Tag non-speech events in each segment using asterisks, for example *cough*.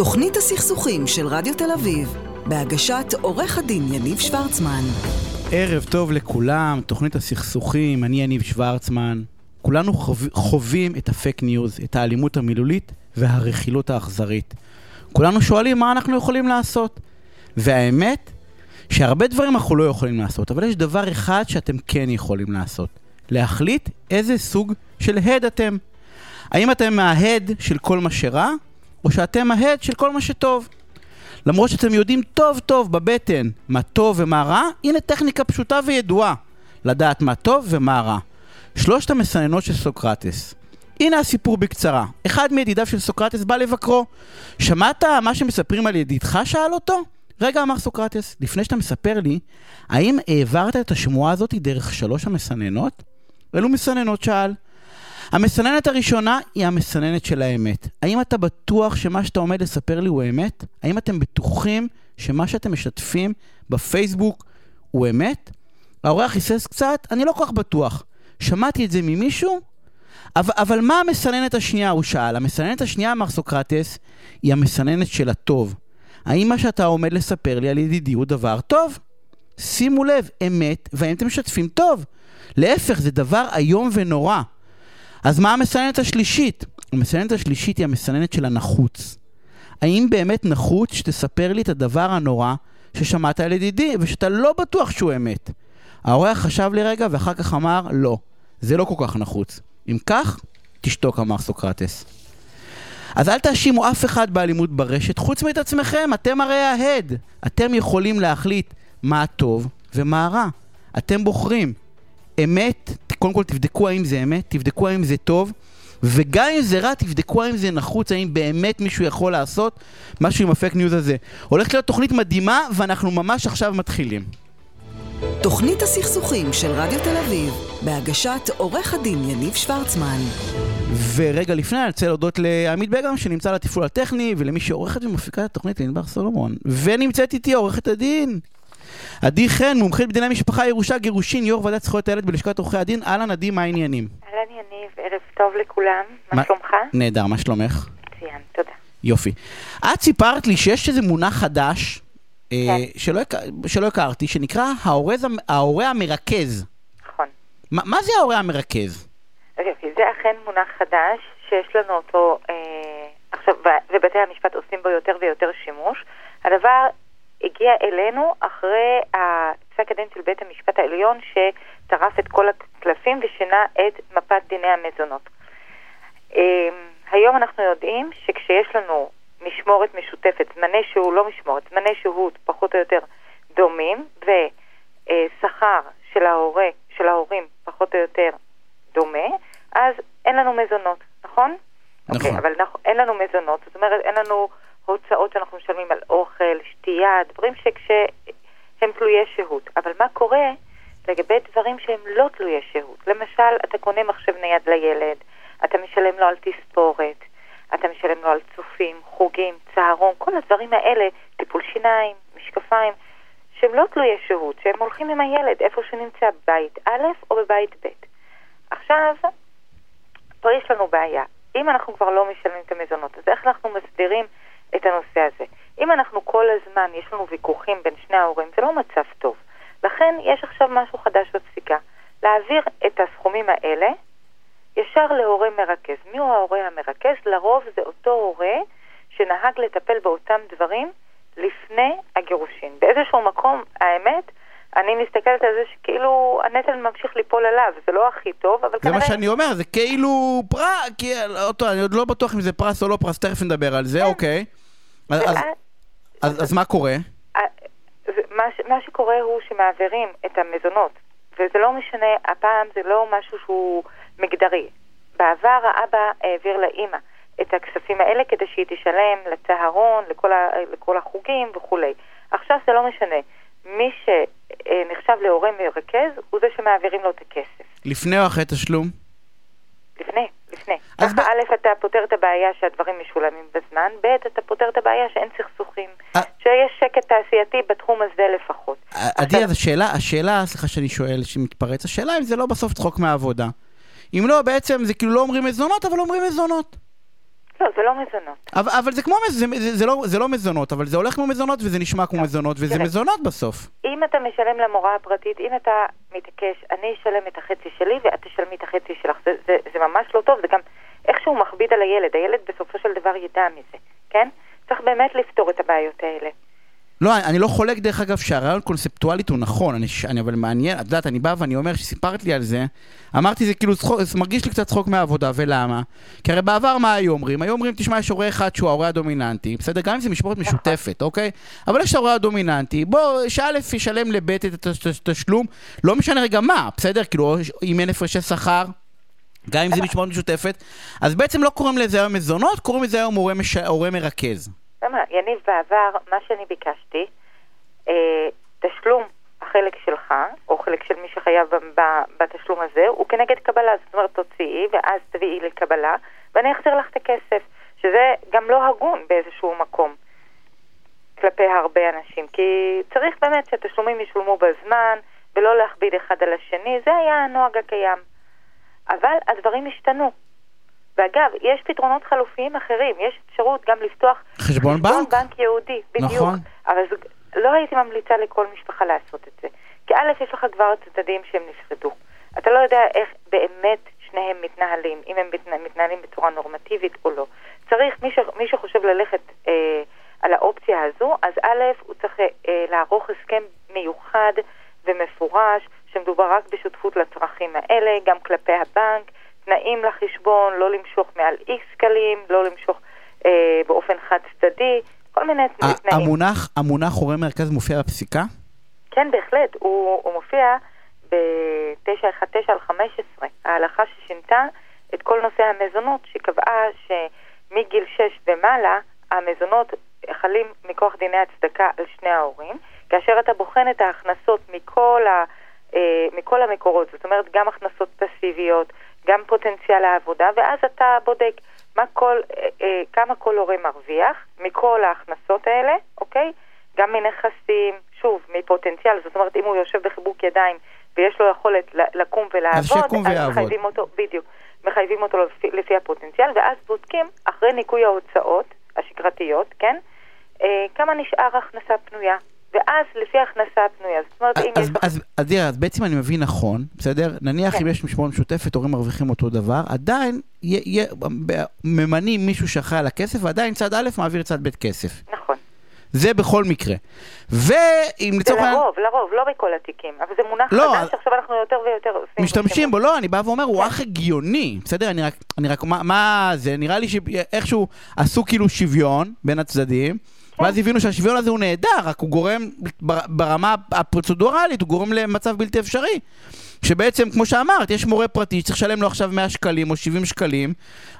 תוכנית הסכסוכים של רדיו תל אביב, בהגשת עורך הדין יניב שוורצמן. ערב טוב לכולם, תוכנית הסכסוכים, אני יניב שוורצמן. כולנו חוב... חווים את הפייק ניוז, את האלימות המילולית והרכילות האכזרית. כולנו שואלים מה אנחנו יכולים לעשות. והאמת, שהרבה דברים אנחנו לא יכולים לעשות, אבל יש דבר אחד שאתם כן יכולים לעשות. להחליט איזה סוג של הד אתם. האם אתם ההד של כל מה שרע, או שאתם ההד של כל מה שטוב. למרות שאתם יודעים טוב טוב בבטן מה טוב ומה רע, הנה טכניקה פשוטה וידועה לדעת מה טוב ומה רע. שלושת המסננות של סוקרטס. הנה הסיפור בקצרה. אחד מידידיו של סוקרטס בא לבקרו. שמעת מה שמספרים על ידידך? שאל אותו. רגע, אמר סוקרטס, לפני שאתה מספר לי, האם העברת את השמועה הזאת דרך שלוש המסננות? אילו מסננות? שאל. המסננת הראשונה היא המסננת של האמת. האם אתה בטוח שמה שאתה עומד לספר לי הוא אמת? האם אתם בטוחים שמה שאתם משתפים בפייסבוק הוא אמת? האורח היסס קצת, אני לא כל כך בטוח. שמעתי את זה ממישהו? אבל, אבל מה המסננת השנייה? הוא שאל. המסננת השנייה, אמר סוקרטס, היא המסננת של הטוב. האם מה שאתה עומד לספר לי על ידידי הוא דבר טוב? שימו לב, אמת, והאם אתם משתפים טוב? להפך, זה דבר איום ונורא. אז מה המסננת השלישית? המסננת השלישית היא המסננת של הנחוץ. האם באמת נחוץ שתספר לי את הדבר הנורא ששמעת על ידידי ושאתה לא בטוח שהוא אמת? האורח חשב לרגע ואחר כך אמר, לא, זה לא כל כך נחוץ. אם כך, תשתוק, אמר סוקרטס. אז אל תאשימו אף אחד באלימות ברשת, חוץ מאת עצמכם, אתם הרי ההד. אתם יכולים להחליט מה הטוב ומה הרע. אתם בוחרים. אמת, קודם כל תבדקו האם זה אמת, תבדקו האם זה טוב, וגם אם זה רע, תבדקו האם זה נחוץ, האם באמת מישהו יכול לעשות משהו עם הפייק ניוז הזה. הולכת להיות תוכנית מדהימה, ואנחנו ממש עכשיו מתחילים. תוכנית הסכסוכים של רדיו תל אביב, בהגשת עורך הדין יניב שוורצמן. ורגע לפני אני רוצה להודות לעמית בגם שנמצא על התפעול הטכני ולמי שעורכת ומפיקה את התוכנית לענבר סולומון ונמצאת איתי עורכת הדין עדי חן, מומחית בדיני משפחה, ירושה, גירושין, יו"ר ועדת זכויות הילד בלשכת עורכי הדין. אהלן עדי, מה העניינים? אהלן יניב, ערב טוב לכולם. מה שלומך? נהדר, מה שלומך? מצוין, תודה. יופי. את סיפרת לי שיש איזה מונח חדש אה, כן. שלא, הכ- שלא הכרתי, שנקרא ההורה המרכז. נכון. מה, מה זה ההורה המרכז? אז יופי, זה אכן מונח חדש שיש לנו אותו אה, עכשיו, ובתי המשפט עושים בו יותר ויותר שימוש. הדבר הגיע אלינו אחרי פסק הדין של בית המשפט העליון שטרף את כל הקלפים ושינה את מפת דיני המזונות. אה, היום אנחנו יודעים שכשיש לנו משמורת משותפת, זמני שהוא לא משמורת, זמני שהות פחות או יותר דומים, ושכר של ההורה, של ההורים פחות או יותר דומה, אז אין לנו מזונות, נכון? נכון. אוקיי, אבל אנחנו, אין לנו מזונות, זאת אומרת אין לנו הוצאות שאנחנו משלמים על אוכל, שתייה, דברים שכשהם תלויי שהות. אבל מה קורה לגבי דברים שהם לא תלויי שהות? למשל, אתה קונה מחשב נייד לילד, אתה משלם לו על תספורת, אתה משלם לו על צופים, חוגים, צהרון, כל הדברים האלה, טיפול שיניים, משקפיים, שהם לא תלויי שהות, שהם הולכים עם הילד איפה שנמצא, בבית א' או בבית ב'. עכשיו, פה יש לנו בעיה. אם אנחנו כבר לא משלמים את המזונות, אז איך אנחנו מסדירים את הנושא הזה? אם אנחנו כל הזמן, יש לנו ויכוחים בין שני ההורים, זה לא מצב טוב. לכן יש עכשיו משהו חדש בפסיקה. להעביר את הסכומים האלה ישר להורה מרכז. מיהו ההורה המרכז? לרוב זה אותו הורה שנהג לטפל באותם דברים לפני הגירושין. באיזשהו מקום, האמת, אני מסתכלת על זה שכאילו הנטל ממשיך ליפול עליו, זה לא הכי טוב, אבל זה כנראה... מה שאני אומר, זה כאילו פרס, כי, אותו, אני עוד לא בטוח אם זה פרס או לא פרס, תכף נדבר על זה, כן. אוקיי. אז, אז, אז, מה קורה? אה, מה, מה שקורה הוא שמעבירים את המזונות, וזה לא משנה, הפעם זה לא משהו שהוא מגדרי. בעבר האבא העביר לאימא את הכספים האלה כדי שהיא תשלם לצהרון, לכל, ה, לכל החוגים וכולי. עכשיו זה לא משנה. מי שנחשב להורה מרכז הוא זה שמעבירים לו את הכסף. לפני או אחרי תשלום? אז ככה ב- א', אתה פותר את הבעיה שהדברים משולמים בזמן, ב', אתה פותר את הבעיה שאין סכסוכים, אה. שיש שקט תעשייתי בתחום הזה לפחות. עדי, עכשיו- אז השאלה, השאלה, סליחה שאני שואל, שמתפרץ, השאלה אם זה לא בסוף צחוק מהעבודה. אם לא, בעצם זה כאילו לא אומרים מזונות, אבל אומרים מזונות. לא, זה לא מזונות. אבל, אבל זה כמו, זה, זה, זה, לא, זה לא מזונות, אבל זה הולך כמו מזונות וזה נשמע כמו מזונות, וזה תראה. מזונות בסוף. אם אתה משלם למורה הפרטית, אם אתה מתעקש, אני אשלם את החצי שלי ואת תשלמי את החצי שלך, זה, זה, זה ממש לא טוב, זה גם איכשהו מכביד על הילד, הילד בסופו של דבר ידע מזה, כן? צריך באמת לפתור את הבעיות האלה. לא, אני לא חולק דרך אגב שהרעיון קונספטואלית הוא נכון, אני, אני אבל מעניין, את יודעת, אני בא ואני אומר, שסיפרת לי על זה, אמרתי זה כאילו, צחוק, זה מרגיש לי קצת צחוק מהעבודה, ולמה? כי הרי בעבר מה היו אומרים? היו אומרים, תשמע, יש הורה אחד שהוא ההורה הדומיננטי, בסדר? גם אם זה משמורת משותפת, אוקיי? אבל יש ההורה הדומיננטי, בוא, שא' ישלם לב' את התשלום, לא משנה רגע מה, בסדר? כאילו, אם אין הפרשי שכר, גם אם זה משמורת משותפת, אז בעצם לא קוראים לזה היום מזונות, קוראים לזה היום הורה, מש... מרכז. יניב, בעבר, מה שאני ביקשתי, אה, תשלום החלק שלך, או חלק של מי שחייב בתשלום הזה, הוא כנגד קבלה. זאת אומרת, תוציאי, ואז תביאי לקבלה, ואני אחזיר לך את הכסף. שזה גם לא הגון באיזשהו מקום כלפי הרבה אנשים. כי צריך באמת שהתשלומים ישולמו בזמן, ולא להכביד אחד על השני. זה היה הנוהג הקיים. אבל הדברים השתנו. ואגב, יש פתרונות חלופיים אחרים, יש אפשרות גם לפתוח חשבון בנק? בנק יהודי, בדיוק. נכון. אבל זה, לא הייתי ממליצה לכל משפחה לעשות את זה. כי א', יש לך כבר צדדים שהם נפרדו. אתה לא יודע איך באמת שניהם מתנהלים, אם הם מתנה, מתנהלים בצורה נורמטיבית או לא. צריך, מי, ש, מי שחושב ללכת אה, על האופציה הזו, אז א', הוא צריך אה, לערוך הסכם מיוחד ומפורש, שמדובר רק בשותפות לצרכים האלה, גם כלפי הבנק, תנאים לחשבון, לא למשוך מעל איקס שקלים, לא למשוך אה, באופן חד צדדי, כל מיני תנאים. המונח, המונח הורה מרכז מופיע בפסיקה? כן, בהחלט. הוא, הוא מופיע ב-919 על 15, ההלכה ששינתה את כל נושא המזונות, שקבעה שמגיל 6 ומעלה, המזונות חלים מכוח דיני הצדקה על שני ההורים, כאשר אתה בוחן את ההכנסות מכל, ה, מכל המקורות, זאת אומרת גם הכנסות פסיביות, גם פוטנציאל העבודה, ואז אתה בודק מה כל, אה, אה, כמה כל הורה מרוויח מכל ההכנסות האלה, אוקיי? גם מנכסים, שוב, מפוטנציאל, זאת אומרת, אם הוא יושב בחיבוק ידיים ויש לו יכולת לקום ולעבוד, שיקום ויעבוד. מחייבים אותו, בדיוק, מחייבים אותו לפי, לפי הפוטנציאל, ואז בודקים, אחרי ניכוי ההוצאות השגרתיות, כן, אה, כמה נשאר הכנסה פנויה. ואז לפי ההכנסה הפנויה, זאת אומרת, אם אז, יש... אז, אז, אז בעצם אני מבין נכון, בסדר? נניח כן. אם יש משמורת משותפת, הורים מרוויחים אותו דבר, עדיין יה- יה- ב- ממנים מישהו שאחראי על הכסף, ועדיין צד א' מעביר צד ב' כסף. נכון. זה בכל מקרה. ואם לצורך העניין... לרוב, לרוב, לא בכל התיקים, אבל זה מונח לא, חדש אז- שעכשיו אנחנו יותר ויותר עושים. משתמשים בו, לא, אני בא ואומר, כן. הוא אך הגיוני, בסדר? אני רק, אני רק, מה, מה זה, נראה לי שאיכשהו עשו כאילו שוויון בין הצדדים, כן. ואז הבינו שהשוויון הזה הוא נהדר, רק הוא גורם, בר- ברמה הפרוצדורלית, הוא גורם למצב בלתי אפשרי. שבעצם, כמו שאמרת, יש מורה פרטי שצריך לשלם לו עכשיו 100 שקלים או 70 שקלים,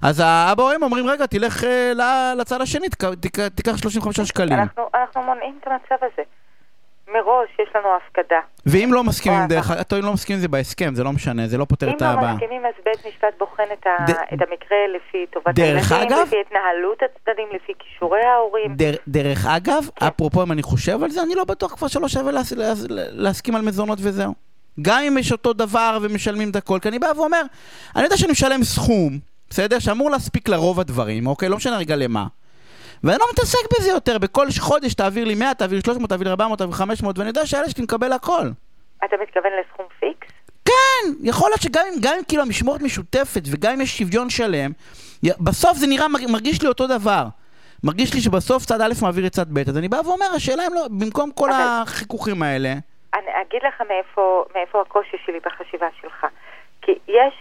אז האבא או אמא אומרים, רגע, תלך אה, לצד השני, תיקח 35 שקלים. אנחנו מונעים את המצב הזה. מראש יש לנו הפקדה. ואם לא מסכימים. דרך אגב, אם לא מסכימים זה בהסכם, זה לא משנה, זה לא פותר אם את לא הבעיה. מסכימים, אז בית משפט בוחן את, ה... ד- את המקרה לפי טובת הילדים, לפי התנהלות הצדדים, לפי כישורי ההורים. דר, דרך אגב, כן. אפרופו אם אני חושב על זה, אני לא בטוח כבר שלא שווה להס, להס, להסכים על מזונות וזהו. גם אם יש אותו דבר ומשלמים את הכל, כי אני בא ואומר, אני יודע שאני משלם סכום, בסדר? שאמור להספיק לרוב הדברים, אוקיי? לא משנה רגע למה. ואני לא מתעסק בזה יותר, בכל חודש תעביר לי 100, תעביר לי 300, תעביר לי 400, תעביר לי 500, ואני יודע שהילד שלי מקבל הכל. אתה מתכוון לסכום פיקס? כן, יכול להיות שגם אם, גם אם כאילו המשמורת משותפת וגם אם יש שוויון שלם, בסוף זה נראה, מר- מרגיש לי אותו דבר. מרגיש לי שבסוף צד א' מעביר את צד ב', אז אני בא ואומר, השאלה אם לא, במקום כל אבל- החיכוכים האלה, אני אגיד לך מאיפה, מאיפה הקושי שלי בחשיבה שלך. כי יש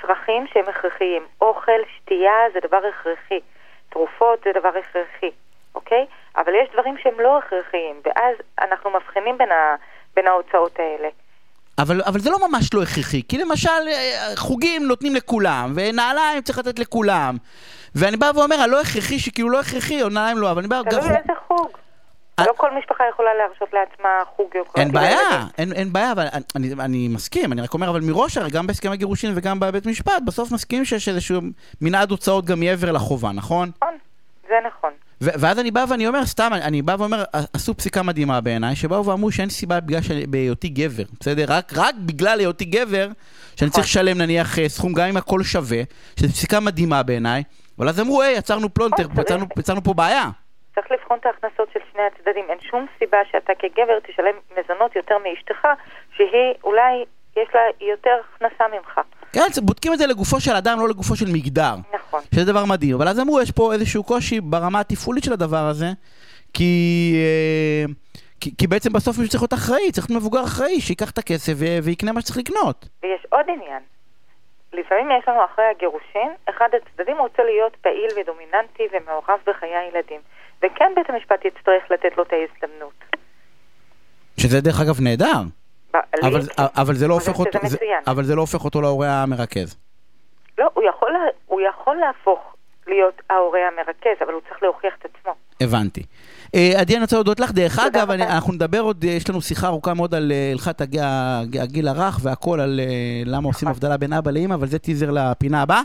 צרכים שהם הכרחיים. אוכל, שתייה זה דבר הכרחי. תרופות זה דבר הכרחי, אוקיי? אבל יש דברים שהם לא הכרחיים, ואז אנחנו מבחינים בין, ה, בין ההוצאות האלה. אבל, אבל זה לא ממש לא הכרחי, כי למשל אה, חוגים נותנים לכולם, ונעליים צריך לתת לכולם. ואני בא ואומר, הלא הכרחי שכאילו לא הכרחי, או נעליים לא, אבל אני בא... תלוי איזה חוג. אה- לא כל משפחה יכולה להרשות לעצמה חוג יוקרתי. אין בעיה. אין, אין בעיה, אבל אני, אני, אני מסכים, אני רק אומר, אבל מראש, הרי גם בהסכם הגירושין וגם בבית משפט, בסוף מסכימים שיש איזשהו מנעד הוצאות גם מעבר לחובה, נכון? נכון, זה נכון. ו- ואז אני בא ואני אומר, סתם, אני בא ואומר, עשו פסיקה מדהימה בעיניי, שבאו ואמרו שאין סיבה בגלל שאני- בהיותי גבר, בסדר? רק, רק בגלל היותי גבר, שאני צריך לשלם נניח אה, סכום גם אם הכל שווה, שזו פסיקה מדהימה בעיניי, אבל אז אמרו, היי, יצרנו פלונטר, צריך- יצרנו- יצרנו פה בעיה. צריך לבחון את ההכנסות של שני הצדדים. אין שום סיבה שאתה כגבר תשלם מזונות יותר מאשתך, שהיא אולי יש לה יותר הכנסה ממך. כן, בודקים את זה לגופו של אדם, לא לגופו של מגדר. נכון. שזה דבר מדהים. אבל אז אמרו, יש פה איזשהו קושי ברמה התפעולית של הדבר הזה, כי, אה, כי, כי בעצם בסוף מישהו צריך להיות אחראי, צריך להיות מבוגר אחראי, שייקח את הכסף ו- ויקנה מה שצריך לקנות. ויש עוד עניין. לפעמים יש לנו אחרי הגירושין, אחד הצדדים רוצה להיות פעיל ודומיננטי ומעורב בחיי הילדים. וכן בית המשפט יצטרך לתת לו את ההזדמנות. שזה דרך אגב נהדר, אבל, זה לא הופך אותו, זה. אבל זה לא הופך אותו להורה המרכז. לא, הוא יכול, הוא יכול להפוך להיות ההורה המרכז, אבל הוא צריך להוכיח את עצמו. הבנתי. אה, עדי, אני רוצה להודות לך. דרך אגב, אני. אנחנו נדבר עוד, אה, יש לנו שיחה ארוכה מאוד על אה, הלכת הג- הג- הגיל הרך והכל, על למה עושים נכון. הבדלה בין אבא לאמא, אבל זה טיזר לפינה הבאה.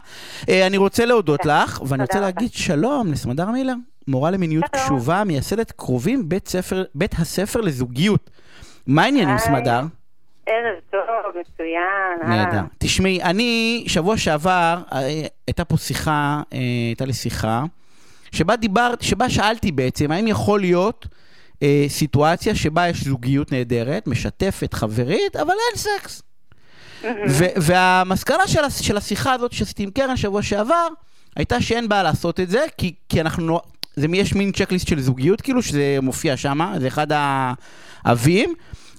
אה, אני רוצה להודות כן. לך, ואני רוצה. להגיד שלום לסמדר מילר, מורה למיניות. קשובה, מייסדת קרובים, בית, ספר, בית הספר לזוגיות. מה העניינים. סמדר? ערב טוב, מצוין. נהדר. תשמעי, אני, שבוע שעבר, אה, הייתה פה שיחה, אה, הייתה לי שיחה, שבה דיברת, שבה שאלתי בעצם, האם יכול להיות אה, סיטואציה שבה יש זוגיות נהדרת, משתפת, חברית, אבל אין סקס. ו- והמסקנה של, של השיחה הזאת שעשיתי עם קרן שבוע שעבר, הייתה שאין בעיה לעשות את זה, כי, כי אנחנו, נו- זה, יש מין צ'קליסט של זוגיות, כאילו, שזה מופיע שם, זה אחד האבים,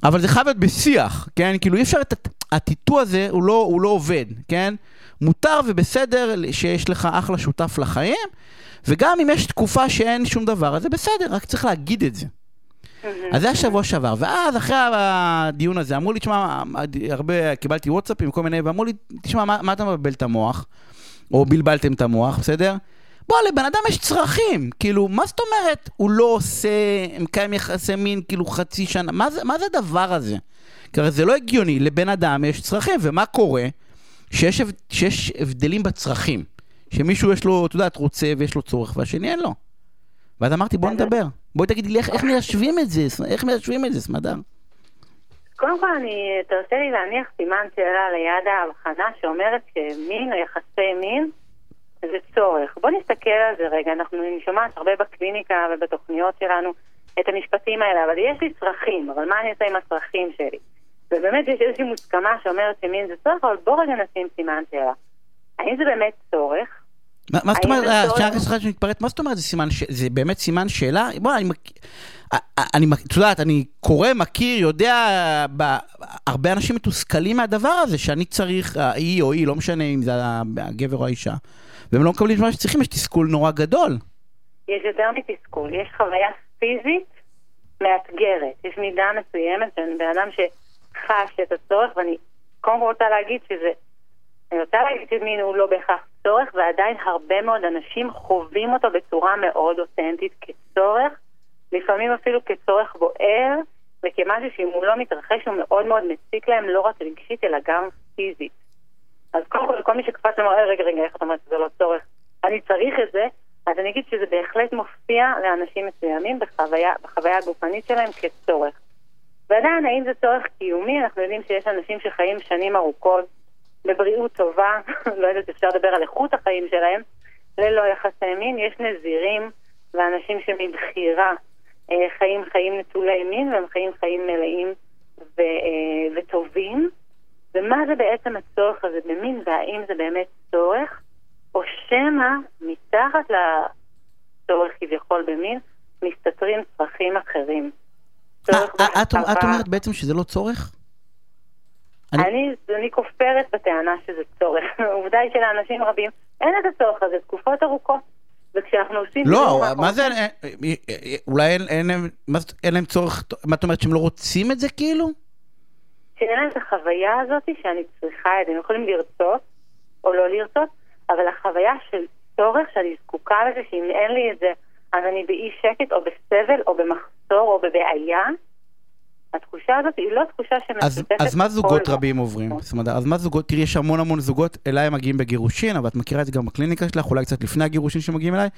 אבל זה חייב להיות בשיח, כן? כאילו, אי אפשר את הט- הטיטו הזה, הוא לא, הוא לא עובד, כן? מותר ובסדר שיש לך אחלה שותף לחיים, וגם אם יש תקופה שאין שום דבר, אז זה בסדר, רק צריך להגיד את זה. אז זה היה שבוע שעבר, ואז אחרי הדיון הזה אמרו לי, תשמע, הרבה, קיבלתי וואטסאפים וכל מיני, ואמרו לי, תשמע, מה, מה אתה מבלבל את המוח? או בלבלתם את המוח, בסדר? בוא, לבן אדם יש צרכים, כאילו, מה זאת אומרת, הוא לא עושה, מקיים יחסי מין, כאילו, חצי שנה, מה זה, מה זה הדבר הזה? כי הרי זה לא הגיוני, לבן אדם יש צרכים, ומה קורה? שיש, שיש הבדלים בצרכים. שמישהו יש לו, את יודעת, רוצה ויש לו צורך, והשני אין לו. ואז אמרתי, בוא נדבר. בואי תגידי לי איך, איך מיישבים את זה, איך מיישבים את זה, סמדר? קודם כל, אני, תרשה לי להניח סימן שאלה ליד ההבחנה שאומרת שמין או יחסי מין זה צורך. בוא נסתכל על זה רגע. אנחנו, אני שומעת הרבה בקליניקה ובתוכניות שלנו את המשפטים האלה, אבל יש לי צרכים, אבל מה אני עושה עם הצרכים שלי? ובאמת יש איזושהי מוסכמה שאומרת שמין זה צורך, אבל בוא רגע נשים סימן שאלה. האם זה באמת צורך? מה מה זאת אומרת, סליחה שאני מתפרץ, מה זאת אומרת זה סימן, ש- זה באמת סימן שאלה? בוא, אני, אני, את יודעת, אני קורא, מכיר, יודע, ב- הרבה אנשים מתוסכלים מהדבר הזה, שאני צריך, היא או היא, לא משנה אם זה הגבר או האישה, והם לא מקבלים את מה שצריכים, יש תסכול נורא גדול. יש יותר מתסכול, יש חוויה פיזית מאתגרת. יש מידה מסוימת של בן אדם שחש את הצורך, ואני קודם כל רוצה להגיד שזה, אני רוצה להגיד שמין הוא לא בהכרח צורך, ועדיין הרבה מאוד אנשים חווים אותו בצורה מאוד אותנטית כצורך, לפעמים אפילו כצורך בוער, וכמשהו שאם הוא לא מתרחש הוא מאוד מאוד מציק להם, לא רק רגשית אלא גם פיזית. אז קודם כל, כל מי שקפץ ואומר, "אה, רגע, רגע, איך אתה אומר שזה לא צורך? אני צריך את זה, אז אני אגיד שזה בהחלט מופיע לאנשים מסוימים בחוויה, בחוויה הגופנית שלהם כצורך. ועדיין, האם זה צורך קיומי? אנחנו יודעים שיש אנשים שחיים שנים ארוכות בבריאות טובה, *laughs* לא יודעת, אפשר לדבר על איכות החיים שלהם, ללא יחסי מין. יש נזירים ואנשים שמבחירה אה, חיים חיים נטולי מין, והם חיים חיים מלאים ו, אה, וטובים. ומה זה בעצם הצורך הזה במין, והאם זה באמת צורך, או שמא מתחת לצורך כביכול במין, מסתתרים צרכים אחרים. אה, צורך אה, את את. אומרת בעצם שזה לא צורך? אני- אני, אני כופרת בטענה שזה צורך. *laughs* העובדה היא שלאנשים רבים אין את הצורך הזה תקופות ארוכות. וכשאנחנו עושים... לא, מה זה, אה, אה, אה, אולי אין להם צורך, מה את אומרת, שהם לא רוצים את זה כאילו? שאין להם את החוויה הזאת שאני צריכה את זה. הם יכולים לרצות או לא לרצות, אבל החוויה של צורך שאני זקוקה לזה, שאם אין לי את זה, אז אני באי שקט או בסבל או במחסור או בבעיה. התחושה הזאת היא לא תחושה אז, שמשותפת אז מה זוגות רבים עוברים? סמדר, אז מה זוגות, תראי, יש המון המון זוגות, אליי הם מגיעים בגירושין, אבל את מכירה את זה גם בקליניקה שלך, אולי קצת לפני הגירושין שמגיעים אליי.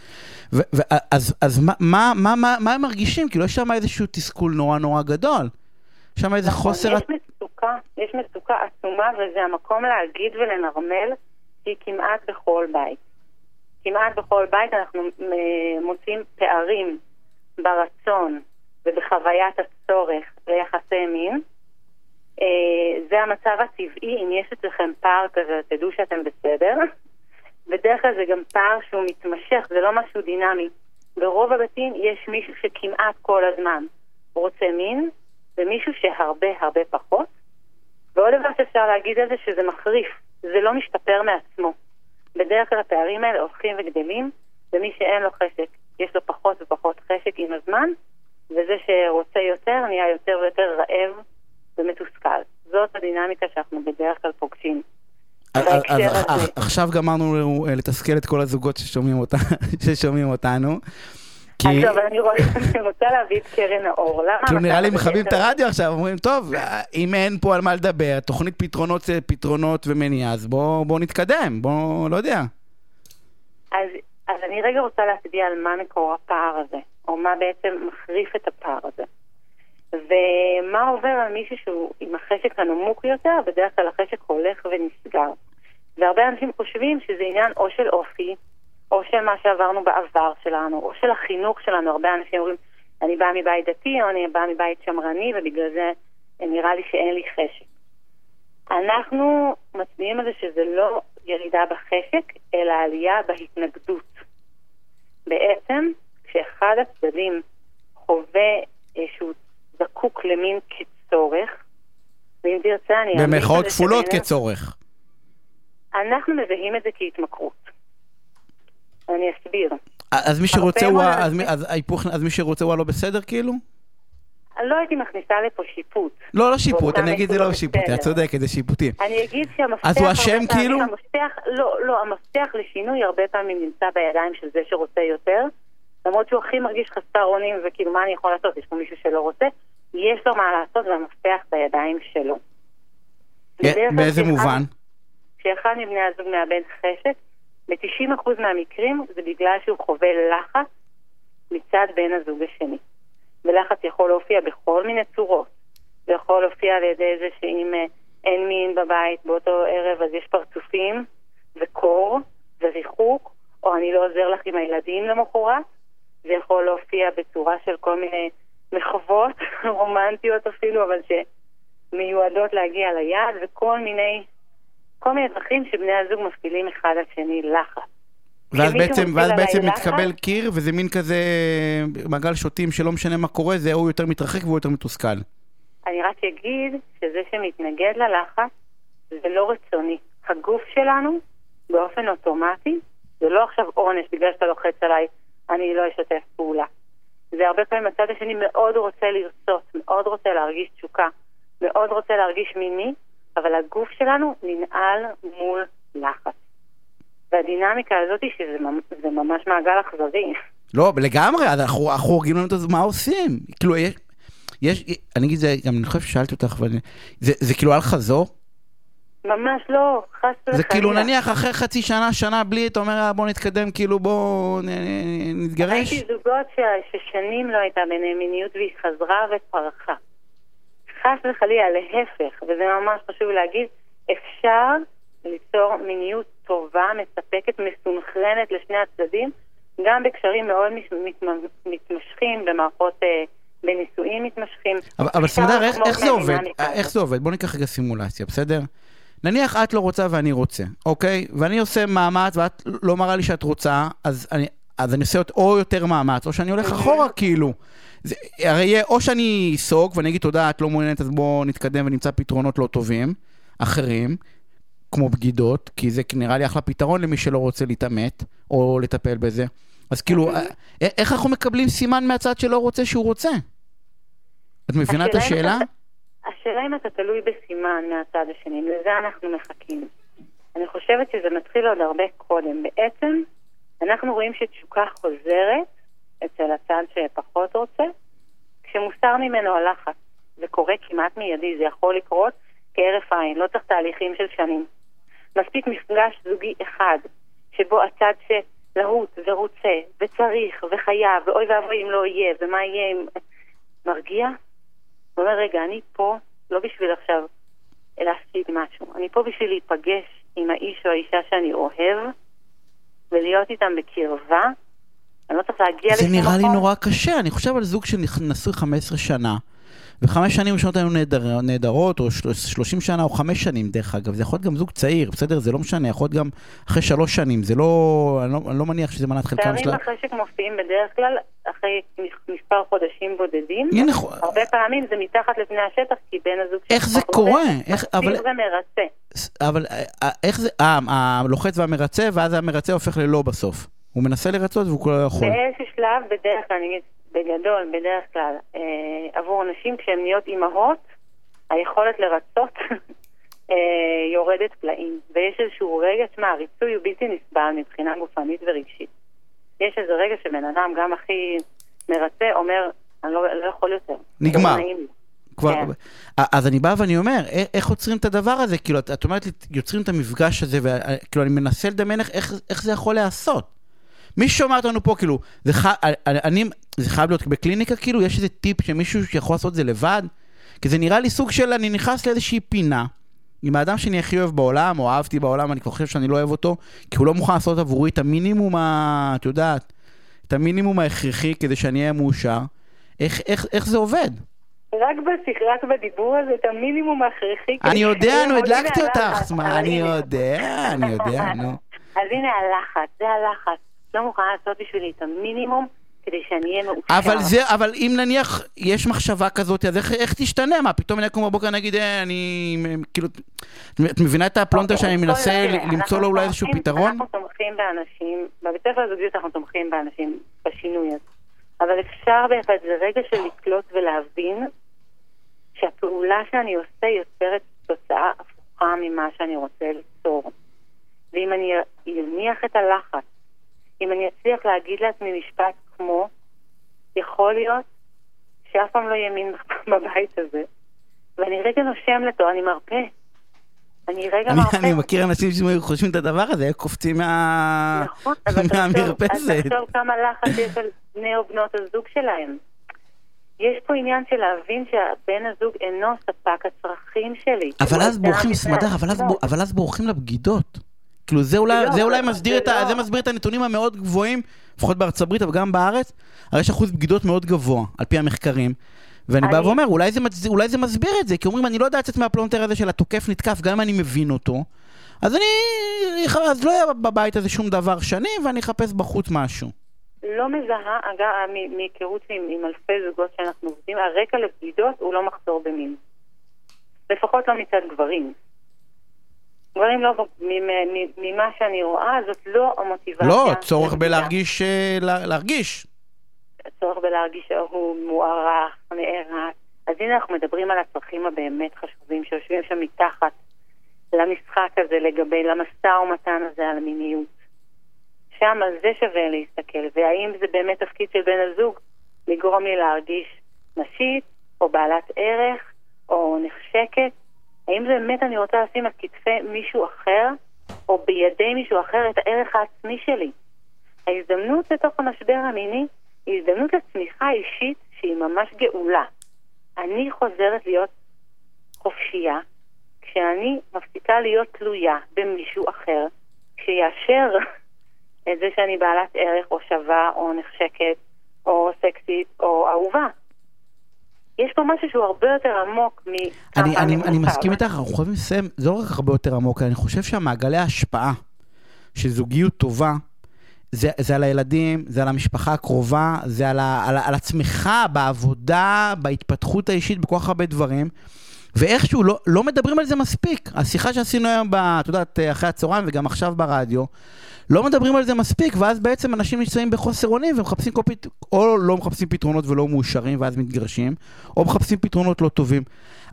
ו, ו, אז, אז מה, מה, מה, מה, מה הם מרגישים? כאילו, יש שם איזשהו תסכול נורא נורא גדול. יש שם איזה חוסר... נכון, יש מצוקה, יש מצוקה עצומה, וזה המקום להגיד ולנרמל שהיא כמעט בכל בית. כמעט בכל בית אנחנו מוצאים פערים ברצון ובחוויית הצורך ליחסי מין. אה, זה המצב הטבעי, אם יש אצלכם פער כזה, תדעו שאתם בסדר. *laughs* בדרך כלל זה גם פער שהוא מתמשך, זה לא משהו דינמי. ברוב הבתים יש מישהו שכמעט כל הזמן רוצה מין, ומישהו שהרבה הרבה פחות. ועוד דבר שאפשר להגיד על זה, שזה מחריף, זה לא משתפר מעצמו. בדרך כלל הפערים האלה הולכים וגדלים, ומי שאין לו חשק, יש לו פחות ופחות חשק עם הזמן, וזה שרוצה יותר נהיה יותר ויותר רעב ומתוסכל. זאת הדינמיקה שאנחנו בדרך כלל פוגשים. אז עכשיו גמרנו אה, לתסכל את כל הזוגות ששומעים *laughs* אותנו. כי... אז אני רוצה להביא את קרן האור. למה? כאילו נראה לי מכבים את הרדיו עכשיו, אומרים, טוב, אם אין פה על מה לדבר, תוכנית פתרונות זה פתרונות ומניעה, אז בואו נתקדם, בואו, לא יודע. אז, אז אני רגע רוצה להצביע על מה מקור הפער הזה, או מה בעצם מחריף את הפער הזה. ומה עובר על מישהו שהוא עם החשק הנמוך יותר, בדרך כלל החשק הולך ונסגר. והרבה אנשים חושבים שזה עניין או של אופי, או של מה שעברנו בעבר שלנו, או של החינוך שלנו. הרבה אנשים אומרים, אני באה מבית דתי, או אני באה מבית שמרני, ובגלל זה נראה לי שאין לי חשק. אנחנו מצביעים על זה שזה לא ירידה בחשק, אלא עלייה בהתנגדות. בעצם, כשאחד הצדדים חווה שהוא זקוק למין כצורך, ואם תרצה אני... במרכאות כפולות כצורך. אנחנו מזהים את זה כהתמכרות. אני אסביר. אז מי שרוצה הוא, אז, אז, ההיפוך, אז מי שרוצה הוא הלא בסדר כאילו? לא הייתי מכניסה לפה שיפוט. לא, לא שיפוט, אני אגיד זה לא שיפוט, את צודקת, זה שיפוטי. אני אגיד שהמפתח... אז הוא אשם כאילו? המפתח, לא, לא, המפתח לשינוי הרבה פעמים נמצא בידיים של זה שרוצה יותר, למרות שהוא הכי מרגיש חסר אונים וכאילו מה אני יכול לעשות, יש פה מישהו שלא רוצה, יש לו מה לעשות והמפתח בידיים שלו. באיזה מובן? כשאחד מבני הזוג מאבד חשק, ב-90% מהמקרים זה בגלל שהוא חווה לחץ מצד בן הזוג השני. ולחץ יכול להופיע בכל מיני צורות. זה יכול להופיע על ידי זה שאם אה, אין מין בבית באותו ערב אז יש פרצופים וקור וריחוק, או אני לא עוזר לך עם הילדים למחרת. זה יכול להופיע בצורה של כל מיני מחוות *laughs* רומנטיות אפילו, אבל שמיועדות להגיע ליעד, וכל מיני כל מיני דרכים שבני הזוג מפעילים אחד על שני לחץ. ואז בעצם, ואז בעצם מתקבל קיר, וזה מין כזה מעגל שוטים שלא משנה מה קורה, זה הוא יותר מתרחק והוא יותר מתוסכל. אני רק אגיד שזה שמתנגד ללחץ זה לא רצוני. הגוף שלנו, באופן אוטומטי, זה לא עכשיו עונש בגלל שאתה לוחץ עליי, אני לא אשתף פעולה. זה הרבה פעמים הצד השני מאוד רוצה לרצות, מאוד רוצה להרגיש תשוקה, מאוד רוצה להרגיש מיני, אבל הגוף שלנו ננעל מול לחץ. והדינמיקה הזאת היא שזה ממש מעגל אכזרי. לא, לגמרי, אנחנו הורגים לנו את זה, מה עושים? כאילו, יש, יש, אני אגיד זה, גם אני חושב ששאלתי אותך, אבל זה, זה כאילו על חזור? ממש לא, חס וחלילה. זה כאילו נניח אחרי חצי שנה, שנה בלי, אתה אומר אה, בוא נתקדם, כאילו בוא נתגרש? הייתי זוגות ששנים לא הייתה ביניהם מיניות והיא חזרה ופרחה. חס וחלילה, להפך, וזה ממש חשוב להגיד, אפשר ליצור מיניות טובה, מספקת, מסונכרנת לשני הצדדים, גם בקשרים מאוד מתמשכים, במערכות, אה, בנישואים מתמשכים. אבל, אבל סמדר, איך, איך זה עובד? איך זה עובד? בוא ניקח רגע סימולציה, בסדר? נניח את לא רוצה ואני רוצה, אוקיי? ואני עושה מאמץ ואת לא מראה לי שאת רוצה, אז אני, אז אני עושה או יותר מאמץ, או שאני הולך אחורה כאילו. זה, הרי יהיה או שאני אסוג ואני אגיד תודה, את לא מעוניינת, אז בואו נתקדם ונמצא פתרונות לא טובים, אחרים, כמו בגידות, כי זה נראה לי אחלה פתרון למי שלא רוצה להתעמת, או לטפל בזה. אז כאילו, אוקיי. איך אנחנו מקבלים סימן מהצד שלא רוצה שהוא רוצה? את מבינה את השאלה? השאלה אם אתה תלוי בסימן מהצד השני, לזה אנחנו מחכים. אני חושבת שזה מתחיל עוד הרבה קודם. בעצם, אנחנו רואים שתשוקה חוזרת אצל הצד שפחות רוצה, כשמוסר ממנו הלחץ. זה קורה כמעט מיידי, זה יכול לקרות כהרף עין, לא צריך תהליכים של שנים. מספיק מפגש זוגי אחד, שבו הצד שלהוט ורוצה וצריך וחייב, ואוי ואבוי אם לא יהיה, ומה יהיה אם... מרגיע? הוא אומר, רגע, אני פה לא בשביל עכשיו להשיג משהו, אני פה בשביל להיפגש עם האיש או האישה שאני אוהב, ולהיות איתם בקרבה. אני לא צריך להגיע זה לשום נראה לי. נורא קשה, אני חושב על זוג שנשוי 15 שנה, וחמש שנים ראשונות היו נהדר, נהדרות, או של- 30 שנה, או חמש שנים דרך אגב, זה יכול להיות גם זוג צעיר, בסדר? זה לא משנה, יכול להיות גם אחרי שלוש שנים, זה לא, אני לא, אני לא מניח שזה מנת חלקם פערים של... ה- החשק מופיעים בדרך כלל אחרי מספר חודשים בודדים. הנה, הרבה פעמים זה מתחת לפני השטח, כי בן הזוג איך זה שלך קורה? איך- אבל- ומרצה. אבל אה, אה, איך זה, אה, הלוחץ והמרצה, ואז המרצה הופך ללא בסוף. הוא מנסה לרצות והוא כולו לא יכול. באיזשהו שלב, בדרך כלל, אני אגיד בגדול, בדרך כלל, אה, עבור נשים כשהן נהיות אימהות, היכולת לרצות *laughs* אה, יורדת פלאים. ויש איזשהו רגע, שמע, הריצוי הוא בלתי נסבל מבחינה גופנית ורגשית. יש איזה רגע שבן אדם, גם הכי מרצה, אומר, אני לא, לא יכול יותר. נגמר. לא נעים לי." כבר, כן. אה, אז אני בא ואני אומר, איך עוצרים את הדבר הזה? כאילו, את, את אומרת לי, יוצרים את המפגש הזה, וכאילו, אני מנסה לדמיין איך, איך, איך זה יכול להיעשות. מי שומע אותנו פה, כאילו, זה, ח... אני, זה חייב להיות בקליניקה, כאילו, יש איזה טיפ שמישהו שיכול לעשות את זה לבד? כי זה נראה לי סוג של, אני נכנס לאיזושהי פינה, עם האדם שאני הכי אוהב בעולם, או אהבתי בעולם, אני כבר חושב שאני לא אוהב אותו, כי הוא לא מוכן לעשות עבורי את המינימום, ה... את יודעת, את המינימום ההכרחי כדי שאני אהיה מאושר. איך, איך, איך זה עובד? רק בשיח, רק בדיבור הזה, את המינימום ההכרחי. אני יודע, נו, הדלקתי אותך, מה, אני. יודע, אני יודע, נו. אז הנה הלחץ, זה הלחץ. לא מוכנה לעשות בשבילי את המינימום כדי שאני אהיה מאושר. אבל זה, אבל אם נניח יש מחשבה כזאת, אז איך, איך תשתנה? מה, פתאום אני אקום בבוקר נגיד, אה, אני, כאילו, את מבינה את הפלונטר שאני אוקיי, מנסה כל- ל- למצוא לו אולי איזשהו פתרון? אנחנו תומכים באנשים, בבית ספר הזוגיות אנחנו תומכים באנשים בשינוי הזה. אבל אפשר בהחלט, זה רגע של לקלוט ולהבין שהפעולה שאני עושה יוצרת תוצאה הפוכה ממה שאני רוצה ליצור. ואם אני אניח את הלחץ, אם אני אצליח להגיד לעצמי משפט כמו, יכול להיות שאף פעם לא יהיה מין *laughs* בבית הזה, ואני רגע נושם לתו, אני מרפה. אני רגע אני- מרפה. אני מכיר אנשים שחושבים את הדבר הזה, היו קופצים מה- נכון, אבל *laughs* מהמרפסת. אז תחשוב כמה לחץ יש על בני או בנות הזוג שלהם. יש פה עניין של להבין שהבן הזוג אינו ספק הצרכים שלי. אבל אז בורחים, סמדר, אבל עצמו. בוא- אבל אז בורחים לבגידות. כאילו זה אולי, לא, זה אולי מסביר את, לא- זה מסביר את הנתונים המאוד גבוהים, לפחות בארצות הברית, אבל גם בארץ, הרי יש אחוז בגידות מאוד גבוה, על פי המחקרים. ואני בא ואומר, אולי זה, מצ- אולי זה מסביר את זה, כי אומרים, אני לא יודע לצאת מהפלונטר הזה של התוקף נתקף, גם אם אני מבין אותו, אז אני, אז לא יהיה בבית הזה שום דבר שני, ואני אחפש בחוץ משהו. לא מזהה, אגב, מהיכרות עם, עם אלפי זוגות שאנחנו עובדים, הרקע לבגידות הוא לא מחסור במין. לפחות לא מצד גברים. גברים לא, ממה שאני רואה, זאת לא המוטיבציה. לא, צורך. בלהרגיש, אה, לה- להרגיש. צורך בלהרגיש שהוא מוערך, נערץ. אז הנה אנחנו מדברים על הצרכים הבאמת חשובים שיושבים שם מתחת למשחק הזה לגבי, למשא ומתן הזה על המיניות. שם על זה שווה להסתכל, והאם זה באמת תפקיד של בן הזוג לגרום לי להרגיש נשית, או בעלת ערך, או נחשקת? האם באמת אני רוצה לשים על כתפי מישהו אחר, או בידי מישהו אחר את הערך העצמי שלי? ההזדמנות לתוך המשבר המיני היא הזדמנות לצמיחה אישית שהיא ממש גאולה. אני חוזרת להיות חופשייה כשאני מפסיקה להיות תלויה במישהו אחר שיאשר את זה שאני בעלת ערך או שווה או נחשקת או סקסית או אהובה. יש פה משהו שהוא הרבה יותר עמוק מ... אני, אני, אני. מסכים איתך, אנחנו חייבים לסיים, זה לא רק הרבה יותר עמוק, אני חושב שהמעגלי ההשפעה של זוגיות טובה, זה, זה על הילדים, זה על המשפחה הקרובה, זה על, ה, על, על עצמך, בעבודה, בהתפתחות האישית, בכל כך הרבה דברים. ואיכשהו לא, לא מדברים על זה מספיק. השיחה שעשינו היום, ב, את יודעת, אחרי הצהריים וגם עכשיו ברדיו, לא מדברים על זה מספיק, ואז בעצם אנשים נמצאים בחוסר אונים ומחפשים כל פת... או לא מחפשים פתרונות ולא מאושרים ואז מתגרשים, או מחפשים פתרונות לא טובים.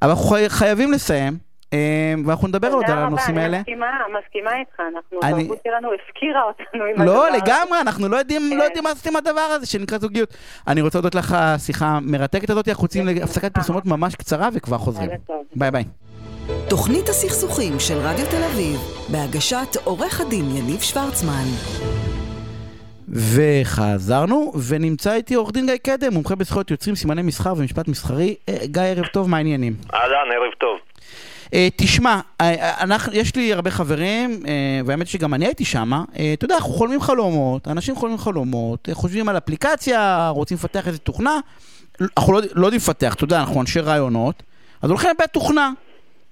אבל אנחנו חי... חייבים לסיים, אה, ואנחנו נדבר עוד על תודה רבה, הנושאים האלה. אני מסכימה, מסכימה איתך, אנחנו, אני- התרבות שלנו הפקירה אותנו עם הדבר לא, הזה. לגמרי, אנחנו לא יודעים, כן. לא יודעים מה עושים הדבר הזה שנקרא זוגיות. אני רוצה להודות לך שיחה המרתקת הזאת, אנחנו יוצאים להפסקת פרסומות ממש קצרה וכבר חוזרים. ביי ביי. תוכנית הסכסוכים של רדיו תל אביב, בהגשת עורך הדין יניב שוורצמן. וחזרנו, ונמצא איתי עורך דין גיא קדם, מומחה בזכויות יוצרים, סימני מסחר ומשפט מסחרי. אה, גיא, ערב טוב, מה העניינים? אהלן, ערב טוב. אה, תשמע, אה, אנחנו, יש לי הרבה חברים, אה, והאמת שגם אני הייתי שם, אתה יודע, אנחנו חולמים חלומות, אנשים חולמים חלומות, חושבים על אפליקציה, רוצים לפתח איזה תוכנה, אנחנו לא, לא יודעים לפתח, אתה יודע, אנחנו אנשי רעיונות, אז הולכים לבית תוכנה,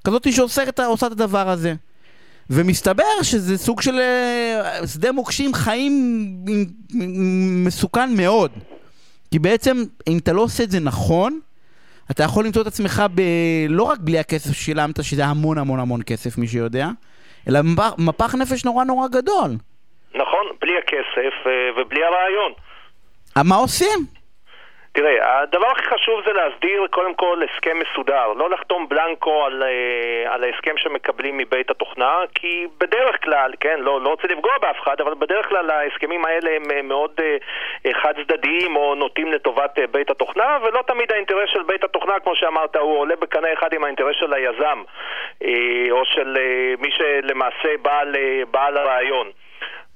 כזאת שעושה את, את הדבר הזה. ומסתבר שזה סוג של שדה מוקשים חיים מסוכן מאוד. כי בעצם, אם אתה לא עושה את זה נכון, אתה יכול למצוא את עצמך ב... לא רק בלי הכסף ששילמת, שזה המון המון המון כסף, מי שיודע, אלא מפח נפש נורא נורא גדול. נכון, בלי הכסף אה, ובלי הרעיון. אה, מה עושים? תראה, הדבר הכי חשוב זה להסדיר קודם כל הסכם מסודר, לא לחתום בלנקו על, אה, על ההסכם שמקבלים מבית התוכנה, כי בדרך כלל, כן, לא, לא רוצה לפגוע באף אחד, אבל בדרך כלל ההסכמים האלה הם אה, מאוד uh, חד צדדיים או נוטים לטובת בית התוכנה, ולא תמיד האינטרס של בית התוכנה, כמו שאמרת, הוא עולה בקנה אחד עם האינטרס של היזם, או של מי שלמעשה בעל, בעל הרעיון.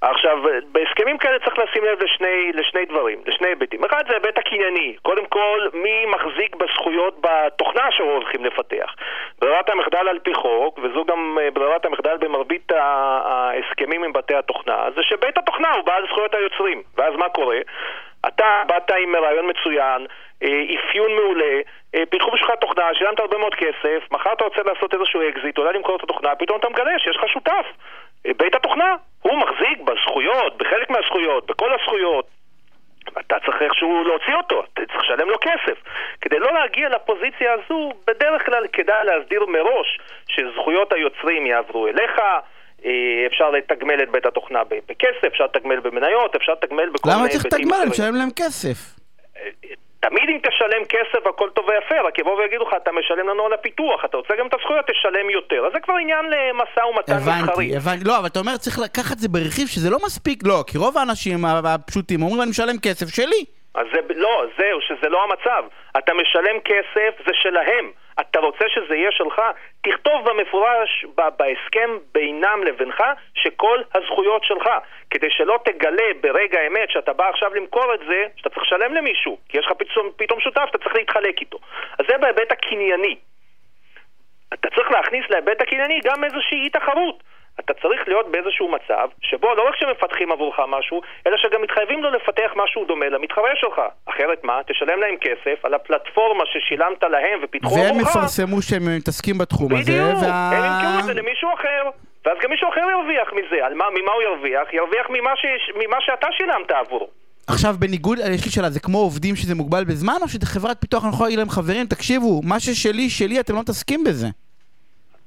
עכשיו, בהסכמים כאלה צריך לשים לב לשני, לשני דברים, לשני היבטים. אחד זה ההיבט הקנייני. קודם כל, מי מחזיק בזכויות בתוכנה שהולכים לפתח. ברירת המחדל על פי חוק, וזו גם אה, ברירת המחדל במרבית ההסכמים עם בתי התוכנה, זה שבית התוכנה הוא בעל זכויות היוצרים. ואז מה קורה? אתה באת עם רעיון מצוין, אה, אפיון מעולה, אה, פיתחו בשבילך תוכנה, שילמת הרבה מאוד כסף, מחר אתה רוצה לעשות איזשהו אקזיט, אולי למכור את התוכנה, פתאום אתה מגלה שיש לך שותף. בית התוכנה, הוא מחזיק בזכויות, בחלק מהזכויות, בכל הזכויות. אתה צריך איכשהו להוציא אותו, אתה צריך לשלם לו כסף. כדי לא להגיע לפוזיציה הזו, בדרך כלל כדאי להסדיר מראש שזכויות היוצרים יעברו אליך, אה, אפשר לתגמל את בית התוכנה בכסף, אפשר לתגמל במניות, אפשר לתגמל בכל מיני... למה צריך לתגמל? משלם להם כסף. תמיד אם תשלם כסף הכל טוב ויפה, רק יבואו ויגידו לך, אתה משלם לנו על הפיתוח, אתה רוצה גם את הזכויות, תשלם יותר. אז זה כבר עניין למשא ומתן מסחרי. הבנתי, הבנתי. לא, אבל אתה אומר, צריך לקחת את זה ברכיב שזה לא מספיק, לא, כי רוב האנשים הפשוטים אומרים, אני משלם כסף שלי. אז זה, לא, זהו, שזה לא המצב. אתה משלם כסף, זה שלהם. אתה רוצה שזה יהיה שלך? תכתוב במפורש בהסכם בינם לבינך שכל הזכויות שלך, כדי שלא תגלה ברגע האמת שאתה בא עכשיו למכור את זה, שאתה צריך לשלם למישהו, כי יש לך פתאום, פתאום שותף, אתה צריך להתחלק איתו. אז זה בהיבט הקנייני. אתה צריך להכניס להיבט הקנייני גם איזושהי אי תחרות. אתה צריך להיות באיזשהו מצב שבו לא רק שמפתחים עבורך משהו, אלא שגם מתחייבים לו לפתח משהו דומה למתחרה שלך. אחרת מה? תשלם להם כסף על הפלטפורמה ששילמת להם ופיתחו עבורך. והם יפרסמו שהם מתעסקים בתחום בדיוק, הזה. בדיוק, וה... הם ימכרו את זה למישהו אחר. ואז גם מישהו אחר ירוויח מזה. על מה, ממה הוא ירוויח? ירוויח ממה, ש... ממה שאתה שילמת עבורו. עכשיו בניגוד, יש לי שאלה, זה כמו עובדים שזה מוגבל בזמן, או שזה חברת פיתוח, אני יכול להגיד להם חברים, תקשיבו, מה ששלי, שלי, אתם לא מתעסקים בזה.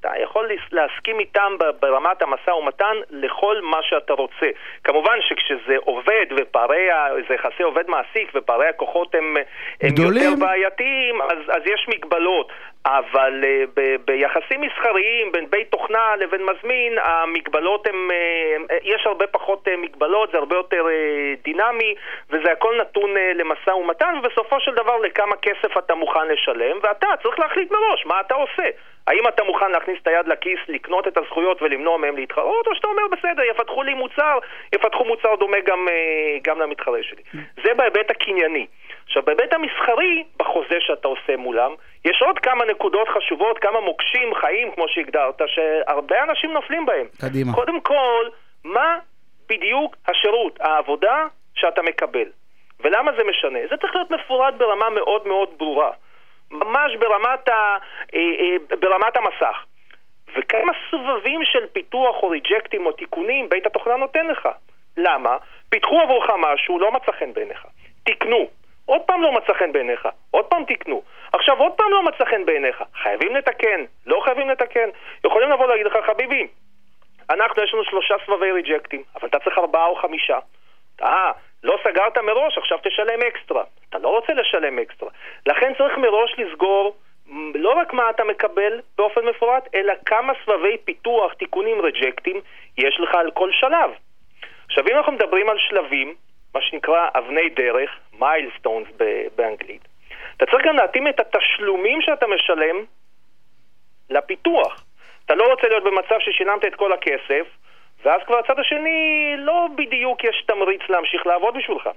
אתה יכול להסכים איתם ברמת המשא ומתן לכל מה שאתה רוצה. כמובן שכשזה עובד ופערי, זה יחסי עובד מעסיק ופערי הכוחות הם, הם יותר בעייתיים, אז, אז יש מגבלות. אבל uh, ב- ביחסים מסחריים בין בית תוכנה לבין מזמין, המגבלות הן, uh, יש הרבה פחות uh, מגבלות, זה הרבה יותר uh, דינמי, וזה הכל נתון uh, למשא ומתן, ובסופו של דבר לכמה כסף אתה מוכן לשלם, ואתה צריך להחליט מראש מה אתה עושה. האם אתה מוכן להכניס את היד לכיס, לקנות את הזכויות ולמנוע מהם להתחרות, או שאתה אומר, בסדר, יפתחו לי מוצר, יפתחו מוצר דומה גם, אה, גם למתחרה שלי. זה בהיבט הקנייני. עכשיו, בהיבט המסחרי, בחוזה שאתה עושה מולם, יש עוד כמה נקודות חשובות, כמה מוקשים חיים, כמו שהגדרת, שהרבה אנשים נופלים בהם. קדימה. קודם כל, מה בדיוק השירות, העבודה שאתה מקבל? ולמה זה משנה? זה צריך להיות מפורט ברמה מאוד מאוד ברורה. ממש ברמת, ה, אה, אה, ברמת המסך. וכמה סבבים של פיתוח או ריג'קטים או תיקונים בית התוכנה נותן לך. למה? פיתחו עבורך משהו, לא מצא חן בעיניך. תקנו. עוד פעם לא מצא חן בעיניך, עוד פעם תקנו. עכשיו עוד פעם לא מצא חן בעיניך. חייבים לתקן, לא חייבים לתקן. יכולים לבוא להגיד לך, חביבי, אנחנו יש לנו שלושה סבבי ריג'קטים, אבל אתה צריך ארבעה או חמישה. אה, לא סגרת מראש, עכשיו תשלם אקסטרה. אתה לא רוצה לשלם אקסטרה. לכן צריך מראש לסגור לא רק מה אתה מקבל באופן מפורט, אלא כמה סבבי פיתוח, תיקונים, רג'קטים יש לך על כל שלב. עכשיו, אם אנחנו מדברים על שלבים, מה שנקרא אבני דרך, מיילסטונס באנגלית, אתה צריך גם להתאים את התשלומים שאתה משלם לפיתוח. אתה לא רוצה להיות במצב ששילמת את כל הכסף, ואז כבר הצד השני לא בדיוק יש תמריץ להמשיך לעבוד בשבילך.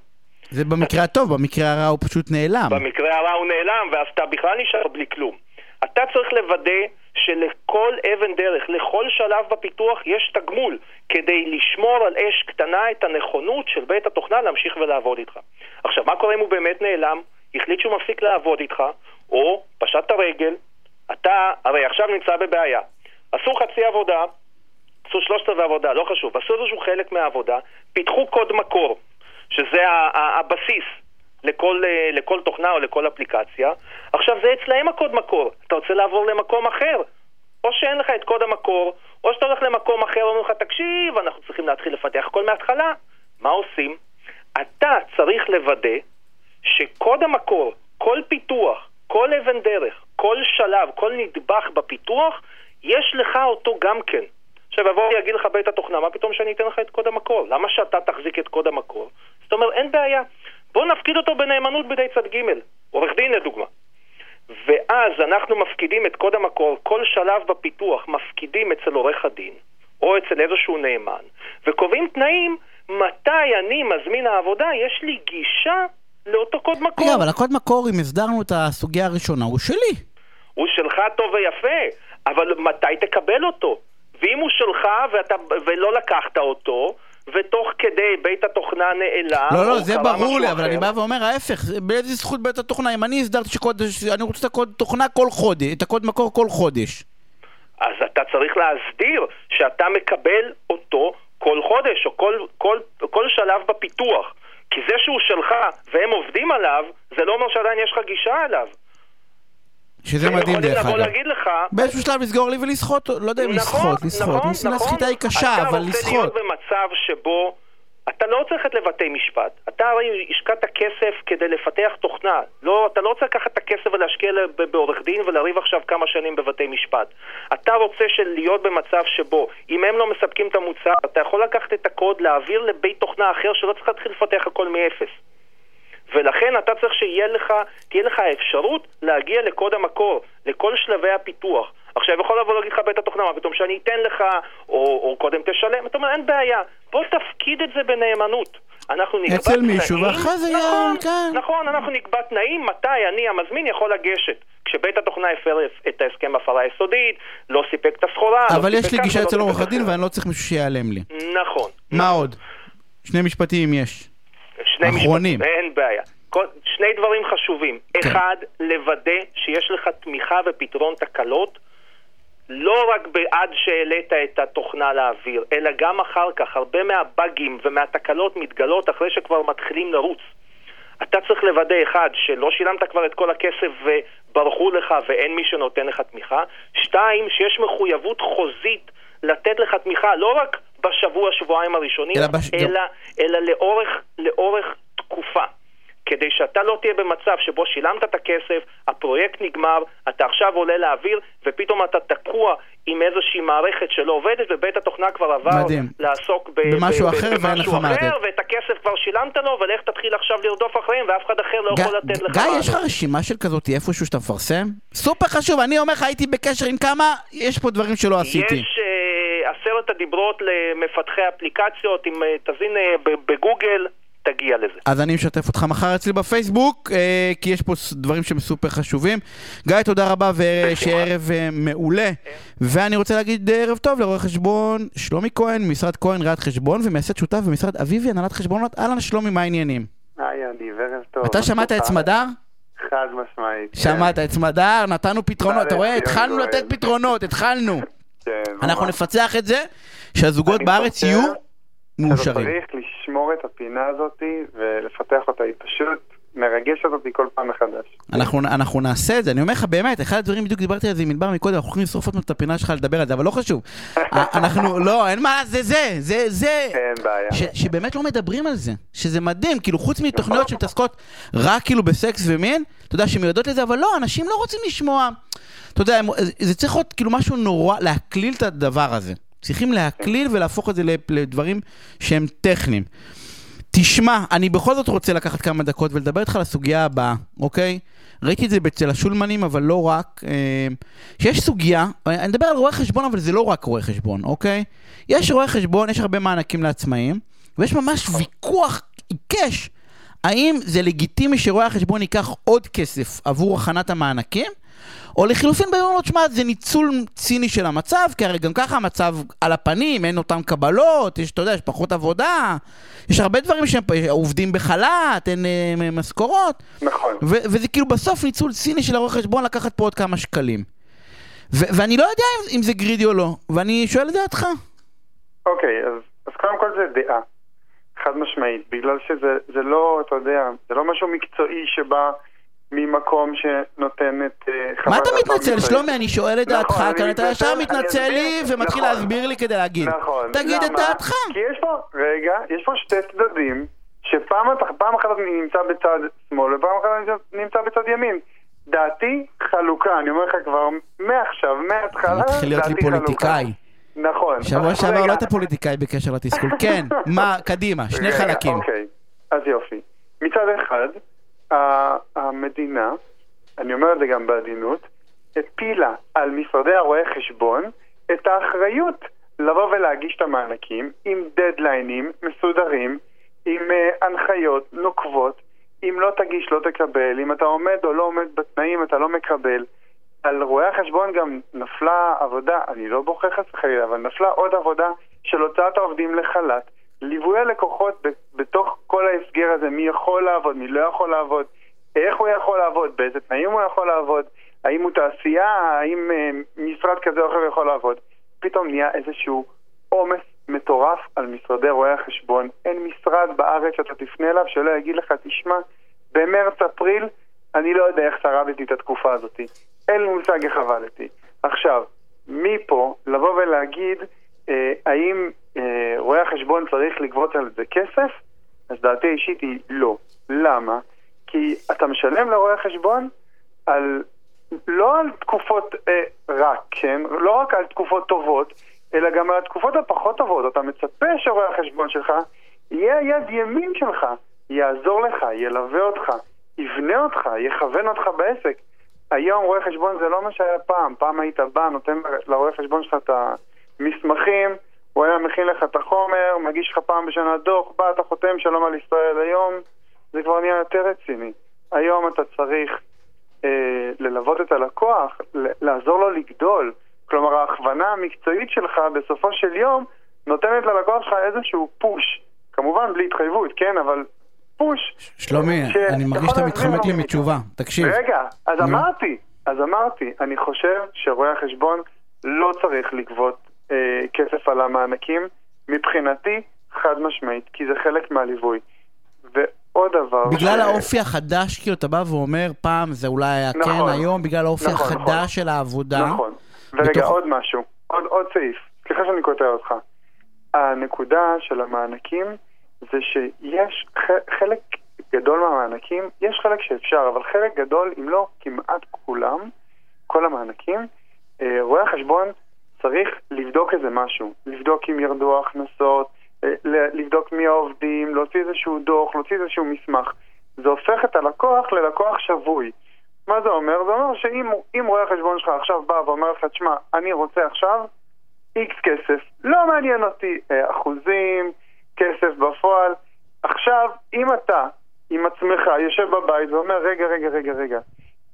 זה במקרה הטוב, במקרה הרע הוא פשוט נעלם. במקרה הרע הוא נעלם, ואז אתה בכלל נשאר בלי כלום. אתה צריך לוודא שלכל אבן דרך, לכל שלב בפיתוח יש תגמול כדי לשמור על אש קטנה את הנכונות של בית התוכנה להמשיך ולעבוד איתך. עכשיו, מה קורה אם הוא באמת נעלם, החליט שהוא מפסיק לעבוד איתך, או פשט את הרגל, אתה הרי עכשיו נמצא בבעיה. עשו חצי עבודה, עשו שלושת רבעי עבודה, לא חשוב, עשו איזשהו חלק מהעבודה, פיתחו קוד מקור, שזה הבסיס לכל, אה, לכל תוכנה או לכל אפליקציה. עכשיו זה אצלהם הקוד מקור, אתה רוצה לעבור למקום אחר, או שאין לך את קוד המקור, או שאתה הולך למקום אחר ואומרים לך, תקשיב, אנחנו צריכים להתחיל לפתח הכל מההתחלה. מה עושים? אתה צריך לוודא שקוד המקור, כל פיתוח, כל אבן דרך, כל שלב, כל נדבך בפיתוח, יש לך אותו גם כן. עכשיו יבוא ויגיד לך בית התוכנה, מה פתאום שאני אתן לך את קוד המקור? למה שאתה תחזיק את קוד המקור? זאת אומרת, אין בעיה. בוא נפקיד אותו בנאמנות בידי צד ג', עורך דין לדוגמה. ואז אנחנו מפקידים את קוד המקור, כל שלב בפיתוח מפקידים אצל עורך הדין, או אצל איזשהו נאמן, וקובעים תנאים מתי אני, מזמין העבודה, יש לי גישה לאותו קוד מקור. אבל הקוד מקור, אם הסדרנו את הסוגיה הראשונה, הוא שלי. הוא שלך טוב ויפה, אבל מתי תקבל אותו? ואם הוא שלך ואתה, ולא לקחת אותו, ותוך כדי בית התוכנה נעלם, לא, לא, זה ברור לי, אבל אני בא ואומר ההפך, באיזה זכות בית התוכנה, אם אני הסדרתי שקוד, אני רוצה את הקוד תוכנה כל חודש, את הקוד מקור כל חודש. אז אתה צריך להסדיר שאתה מקבל אותו כל חודש, או כל, כל, כל שלב בפיתוח. כי זה שהוא שלך והם עובדים עליו, זה לא אומר שעדיין יש לך גישה אליו. שזה מדהים דרך אגב. להגיד לך... באיזשהו שלב לסגור לי ולסחוט, לא יודע אם נכון, לסחוט, לסחוט. נכון, נכון, נכון. הסחיטה היא קשה, אבל אתה רוצה לסחוט. להיות במצב שבו אתה לא צריך ללכת לבתי משפט. אתה הרי השקעת כסף כדי לפתח תוכנה. לא, אתה לא רוצה לקחת את הכסף ולהשקיע בעורך דין ולריב עכשיו כמה שנים בבתי משפט. אתה רוצה של- להיות במצב שבו אם הם לא מספקים את המוצר, אתה יכול לקחת את הקוד, להעביר לבית תוכנה אחר שלא צריך להתחיל לפתח הכל מאפס. ולכן אתה צריך שיהיה לך, לך האפשרות להגיע לקוד המקור, לכל שלבי הפיתוח. עכשיו יכול לבוא להגיד לך בית התוכנה, מה פתאום שאני אתן לך, או, או קודם תשלם, אתה אומר אין בעיה, בוא תפקיד את זה בנאמנות. אנחנו נקבע אצל מישהו, ואחרי זה יהיה- נכון, כן. נכון, אנחנו נקבע תנאים מתי אני המזמין יכול לגשת. כשבית התוכנה הפר את ההסכם בהפרה יסודית, לא סיפק את הסחורה, לא אבל יש סיפק לי גישה אצל עורך הדין. ואני לא צריך מישהו שיעלם לי. נכון. מה עוד? שני משפטים יש. שני אחרונים. משפטים, אין בעיה. כל, שני דברים חשובים. כן. אחד, לוודא שיש לך תמיכה ופתרון תקלות, לא רק עד שהעלית את התוכנה לאוויר, אלא גם אחר כך. הרבה מהבאגים ומהתקלות מתגלות אחרי שכבר מתחילים לרוץ. אתה צריך לוודא, אחד, שלא שילמת כבר את כל הכסף וברחו לך ואין מי שנותן לך תמיכה. שתיים, שיש מחויבות חוזית לתת לך תמיכה, לא רק בשבוע, שבועיים הראשונים, אלא בש- אלא, אלא לאורך, לאורך תקופה. כדי שאתה לא תהיה במצב שבו שילמת את הכסף, הפרויקט נגמר, אתה עכשיו עולה לאוויר, ופתאום אתה תקוע עם איזושהי מערכת שלא עובדת, ובית התוכנה כבר עבר מדהים. לעסוק ב- במשהו ב- אחר במשהו אחר, לתת. ואת הכסף כבר שילמת לו, ולך תתחיל עכשיו לרדוף אחריהם, ואף אחד אחר לא יכול לתת לך גיא. יש לך רשימה של כזאת איפשהו שאתה מפרסם? סופר חשוב, אני אומר לך, הייתי בקשר עם כמה, יש פה דברים שלא עשיתי. יש אה, עשרת הדיברות למפתחי אפליקציות, אם אה, תזין אה, בגוגל, תגיע לזה. אז אני משתף אותך מחר אצלי בפייסבוק, אה, כי יש פה דברים שהם סופר חשובים. גיא, תודה רבה ושיהיה ערב אה, מעולה. ואני רוצה להגיד ערב טוב לרואה חשבון שלומי כהן, משרד כהן ראיית חשבון, ומייסד שותף במשרד אביבי, הנהלת חשבונות. אהלן שלומי, מה העניינים? היי, אני ערב טוב. אתה שמעת את סמדר? חד משמעית. כן. שמעת את סמדר, נתנו פתרונות, אתה רואה? התחלנו. לתת פתרונות, התחלנו. כן, אנחנו ממש. נפצח את זה, שהזוגות בארץ יהיו מאושרים. צריך לשמור את הפינה הזאת ולפתח אותה, היא פשוט מרגשת אותי כל פעם מחדש. אנחנו, אנחנו נעשה את זה, אני אומר לך באמת, אחד הדברים, בדיוק דיברתי על זה עם ענבר מקודם, אנחנו הולכים לשרוף עוד את הפינה שלך לדבר על זה, אבל לא חשוב. אה, אנחנו, לא, אין מה, זה זה, זה זה. אין בעיה. ש, שבאמת לא מדברים על זה, שזה מדהים, כאילו חוץ מתוכניות שמתעסקות רק כאילו בסקס ומין, אתה יודע, שמיועדות לזה, אבל לא, אנשים לא רוצים לשמוע, אתה יודע, זה צריך להיות כאילו משהו נורא, להקליל את הדבר הזה. צריכים להקליל ולהפוך את זה לדברים שהם טכניים. תשמע, אני בכל זאת רוצה לקחת כמה דקות ולדבר איתך על הסוגיה הבאה, אוקיי? ראיתי את זה אצל השולמנים, אבל לא רק. אה, שיש סוגיה, אני מדבר על רואי חשבון, אבל זה לא רק רואי חשבון, אוקיי? יש רואי חשבון, יש הרבה מענקים לעצמאים, ויש ממש ויכוח עיקש האם זה לגיטימי שרואה החשבון ייקח עוד כסף עבור הכנת המענקים? או לחילופין באים ואומרים, תשמע, זה ניצול ציני של המצב, כי הרי גם ככה המצב על הפנים, אין אותן קבלות, יש, אתה יודע, יש פחות עבודה, יש הרבה דברים שהם עובדים בחל"ת, אין אה, משכורות. נכון. ו- וזה כאילו בסוף ניצול ציני של הרואה חשבון לקחת פה עוד כמה שקלים. ו- ואני לא יודע אם, אם זה גרידי או לא, ואני שואל את דעתך. אוקיי, אז, אז קודם כל זה דעה, חד משמעית, בגלל שזה זה לא, אתה יודע, זה לא משהו מקצועי שבא ממקום שנותן את... אה, מה חוות אתה דעת מתנצל? שלומי, אני שואל את נכון, דעתך, כאן אתה מתנצל, ישר מתנצל לי. ומתחיל נכון. להסביר לי כדי להגיד. נכון. תגיד את? דעתך. כי יש פה, רגע, יש פה שתי צדדים, שפעם אתה- פעם אחת אני נמצא בצד שמאל ופעם אחת אני נמצא בצד ימין. דעתי חלוקה, אני אומר לך כבר מעכשיו, מההתחלה, אתה מתחיל להיות לי דעתי חלוקה. פוליטיקאי. נכון. שבוע שעבר לא היית פוליטיקאי בקשר לתסכול. כן, *laughs* מה, קדימה, שני חלקים. אוקיי, אז יופי. מצד אחד, המדינה, אני אומר את זה גם בעדינות, הפילה על משרדי הרואי חשבון את האחריות לבוא ולהגיש את המענקים עם דדליינים מסודרים, עם uh, הנחיות נוקבות, אם לא תגיש לא תקבל, אם אתה עומד או לא עומד בתנאים אתה לא מקבל. על רואי החשבון גם נפלה עבודה, אני לא בוחר חס וחלילה, אבל נפלה עוד עבודה של הוצאת העובדים לחל"ת, ליווי הלקוחות בתוך כל ההסגר הזה, מי יכול לעבוד, מי לא יכול לעבוד, איך הוא יכול לעבוד, באיזה תנאים הוא יכול לעבוד, האם הוא תעשייה, האם אה, משרד כזה או אחר יכול לעבוד. פתאום נהיה איזשהו עומס מטורף על משרדי רואי החשבון. אין משרד בארץ שאתה תפנה אליו שלא יגיד לך, תשמע, במרץ-אפריל אני לא יודע איך שרדתי את התקופה הזאת. אין לי מושג איך עבדתי. עכשיו, מפה לבוא ולהגיד אה, האם רואה החשבון צריך לגבות על זה כסף, אז דעתי האישית היא לא. למה? כי אתה משלם לרואה החשבון על, לא על תקופות אה, רק, כן? לא רק על תקופות טובות, אלא גם על התקופות הפחות טובות. אתה מצפה שרואה החשבון שלך יהיה היד ימין שלך, יעזור לך, ילווה אותך, יבנה אותך, יכוון אותך בעסק. היום רואה חשבון זה לא מה שהיה פעם. פעם היית בא, נותן לרואה חשבון שלך את המסמכים, הוא היה מכין לך את החומר, מגיש לך פעם בשנה דוח, בא, אתה חותם שלום על ישראל. היום זה כבר נהיה יותר רציני. היום אתה צריך אה, ללוות את הלקוח, לעזור לו לגדול. כלומר, ההכוונה המקצועית שלך בסופו של יום נותנת ללקוח שלך איזשהו פוש. כמובן בלי התחייבות, כן, אבל פוש. שלומי, ש- אני מרגיש שאתה מתחמק לי. מתשובה. תקשיב. רגע, אז נו. אמרתי, אז אמרתי, אני חושב שרואי החשבון לא צריך לגבות אה, כסף על המענקים, מבחינתי, חד משמעית, כי זה חלק מהליווי. ועוד דבר... בגלל ש- האופי החדש, כאילו אתה בא ואומר, פעם זה אולי היה כן, נכון. היום בגלל האופי נכון, נכון. החדש של העבודה. נכון. ורגע, בתוך- עוד משהו, עוד, עוד סעיף, סליחה שאני קוטע אותך. הנקודה של המענקים זה שיש ח- חלק גדול מהמענקים, יש חלק שאפשר, אבל חלק גדול, אם לא כמעט כולם, כל המענקים, אה, רואה החשבון צריך לבדוק איזה משהו, לבדוק אם ירדו ההכנסות, אה, לבדוק מי העובדים, להוציא איזשהו דוח, להוציא איזשהו מסמך. זה הופך את הלקוח ללקוח שבוי. מה זה אומר? זה אומר שאם אם רואה החשבון שלך עכשיו בא ואומר לך, תשמע, אני רוצה עכשיו איקס כסף, לא מעניין אותי אה, אחוזים, כסף בפועל. עכשיו, אם אתה עם עצמך יושב בבית ואומר, רגע, רגע, רגע, רגע,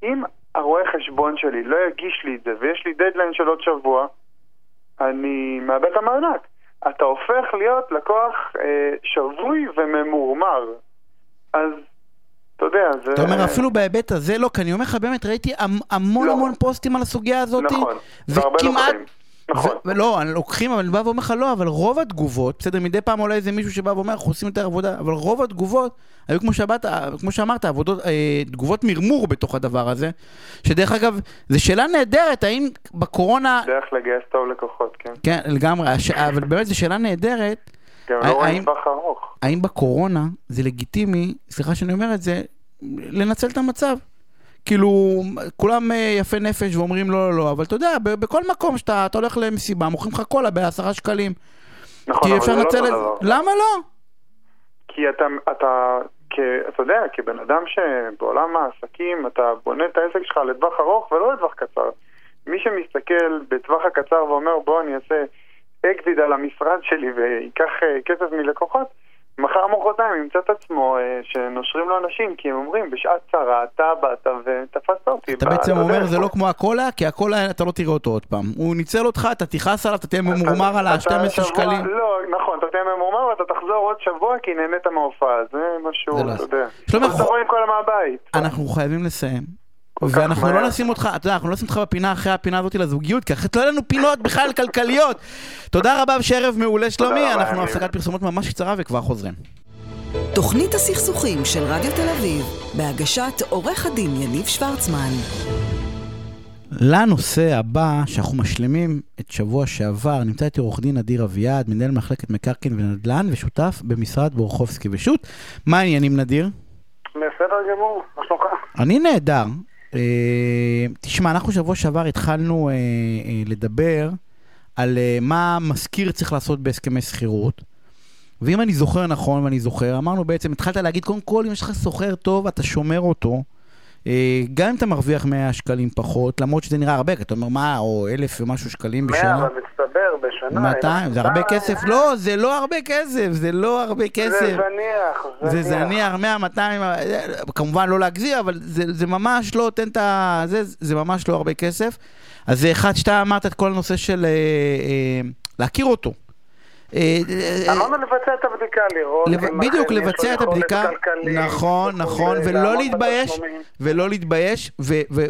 אם הרואה חשבון שלי לא יגיש לי את זה ויש לי דדליין של עוד שבוע, אני מאבד את המענק. אתה הופך להיות לקוח אה, שבוי וממורמר. אז, אתה יודע, זה... אתה אומר, אפילו בהיבט הזה לא, כי אני אומר לך, באמת, ראיתי המ- המון לא. המון פוסטים על הסוגיה הזאת. נכון, והרבה לוקחים. נכון. ולא, אני- לוקחים, אבל אני בא ואומר לך לא, אבל רוב התגובות, בסדר, מדי פעם עולה איזה מישהו שבא ואומר, אנחנו עושים יותר עבודה, אבל רוב התגובות היו כמו שאמרת, כמו שאמרת, עבודות, אה, תגובות מרמור בתוך הדבר הזה, שדרך אגב, זו שאלה נהדרת, האם בקורונה, דרך לגייס טוב לקוחות, כן. כן, לגמרי, הש... אבל באמת זו שאלה נהדרת, גם לא רואים טווח ארוך. האם בקורונה זה לגיטימי, סליחה שאני אומר את זה, לנצל את המצב. כאילו, כולם אה, יפי נפש ואומרים לא, לא, לא, אבל אתה יודע, בכל מקום שאתה אתה הולך למסיבה, מוכרים לך קולה בעשרה שקלים. נכון, כי אבל אפשר זה לא לנצל את זה. למה לא? כי אתה, אתה, כ, אתה יודע, כבן אדם שבעולם העסקים, אתה בונה את העסק שלך לטווח ארוך ולא לטווח קצר. מי שמסתכל בטווח הקצר ואומר, בוא אני אעשה אקזיט על המשרד שלי וייקח אה, כסף מלקוחות, מחר מחרתיים ימצא את עצמו אה, שנושרים לו אנשים, כי הם אומרים, בשעת צרה אתה באת ותפסת אותי. אתה בעצם אומר בדרך." זה לא כמו הקולה, כי הקולה אתה לא תראה אותו עוד פעם. הוא ניצל אותך, אתה תכעס עליו, אתה תהיה ממורמר על אתה ה-12 שבוע- שקלים. לא, נכון, אתה תהיה ממורמר ואתה תחזור עוד שבוע כי נהנית מההופעה, זה משהו, זה לא- אתה יודע. שלומי. אנחנו חייבים לסיים. ואנחנו לא. נשים אותך, אתה יודע, אנחנו לא נשים אותך בפינה אחרי הפינה הזאת לזוגיות, כי אחרת לא יהיה לנו פינות בכלל כלכליות. תודה רבה ושערב מעולה שלומי, אנחנו. הפסקת פרסומות ממש קצרה וכבר חוזרים. תוכנית הסכסוכים של רדיו תל אביב, בהגשת עורך הדין יניב שוורצמן. לנושא הבא, שאנחנו משלימים את שבוע שעבר, נמצא איתי עורך דין אדיר אביעד, מנהל מחלקת מקרקעין ונדל"ן ושותף במשרד בורחובסקי ושות'. מה העניינים נדיר? בסדר גמור, מה שלומך? אני נהדר. אה, תשמע, אנחנו שבוע שעבר התחלנו אה, אה, לדבר על מה משכיר צריך לעשות בהסכמי שכירות. ואם אני זוכר נכון, ואני זוכר, אמרנו בעצם, התחלת להגיד, קודם כל, אם יש לך שוכר טוב, אתה שומר אותו. גם אם אתה מרוויח 100 שקלים פחות, למרות שזה נראה הרבה, כי אתה אומר, מה, או אלף ומשהו שקלים בשנה. 100, אבל מצטבר בשנה. 200, זה הרבה כסף? לא, זה לא הרבה כסף, זה לא הרבה כסף. זה זניח, זה זניח, 100, 200, אה, כמובן לא להגזיר, אבל זה, זה ממש לא נותן את ה... זה, זה ממש לא הרבה כסף. אז זה אחד שאתה אמרת את כל הנושא של אה, אה, להכיר אותו. אה, אה, אמרנו לבצע את הבדיקה, לראות אם בדיוק, לבצע את הבדיקה, נכון, נכון, ולא להתבייש. ולא להתבייש,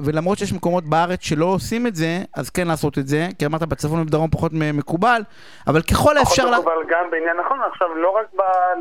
ולמרות שיש מקומות בארץ שלא עושים את זה, אז כן לעשות את זה, כי אמרת בצפון ובדרום פחות מקובל, אבל ככל האפשר... לה- אבל גם בעניין, נכון, עכשיו לא רק,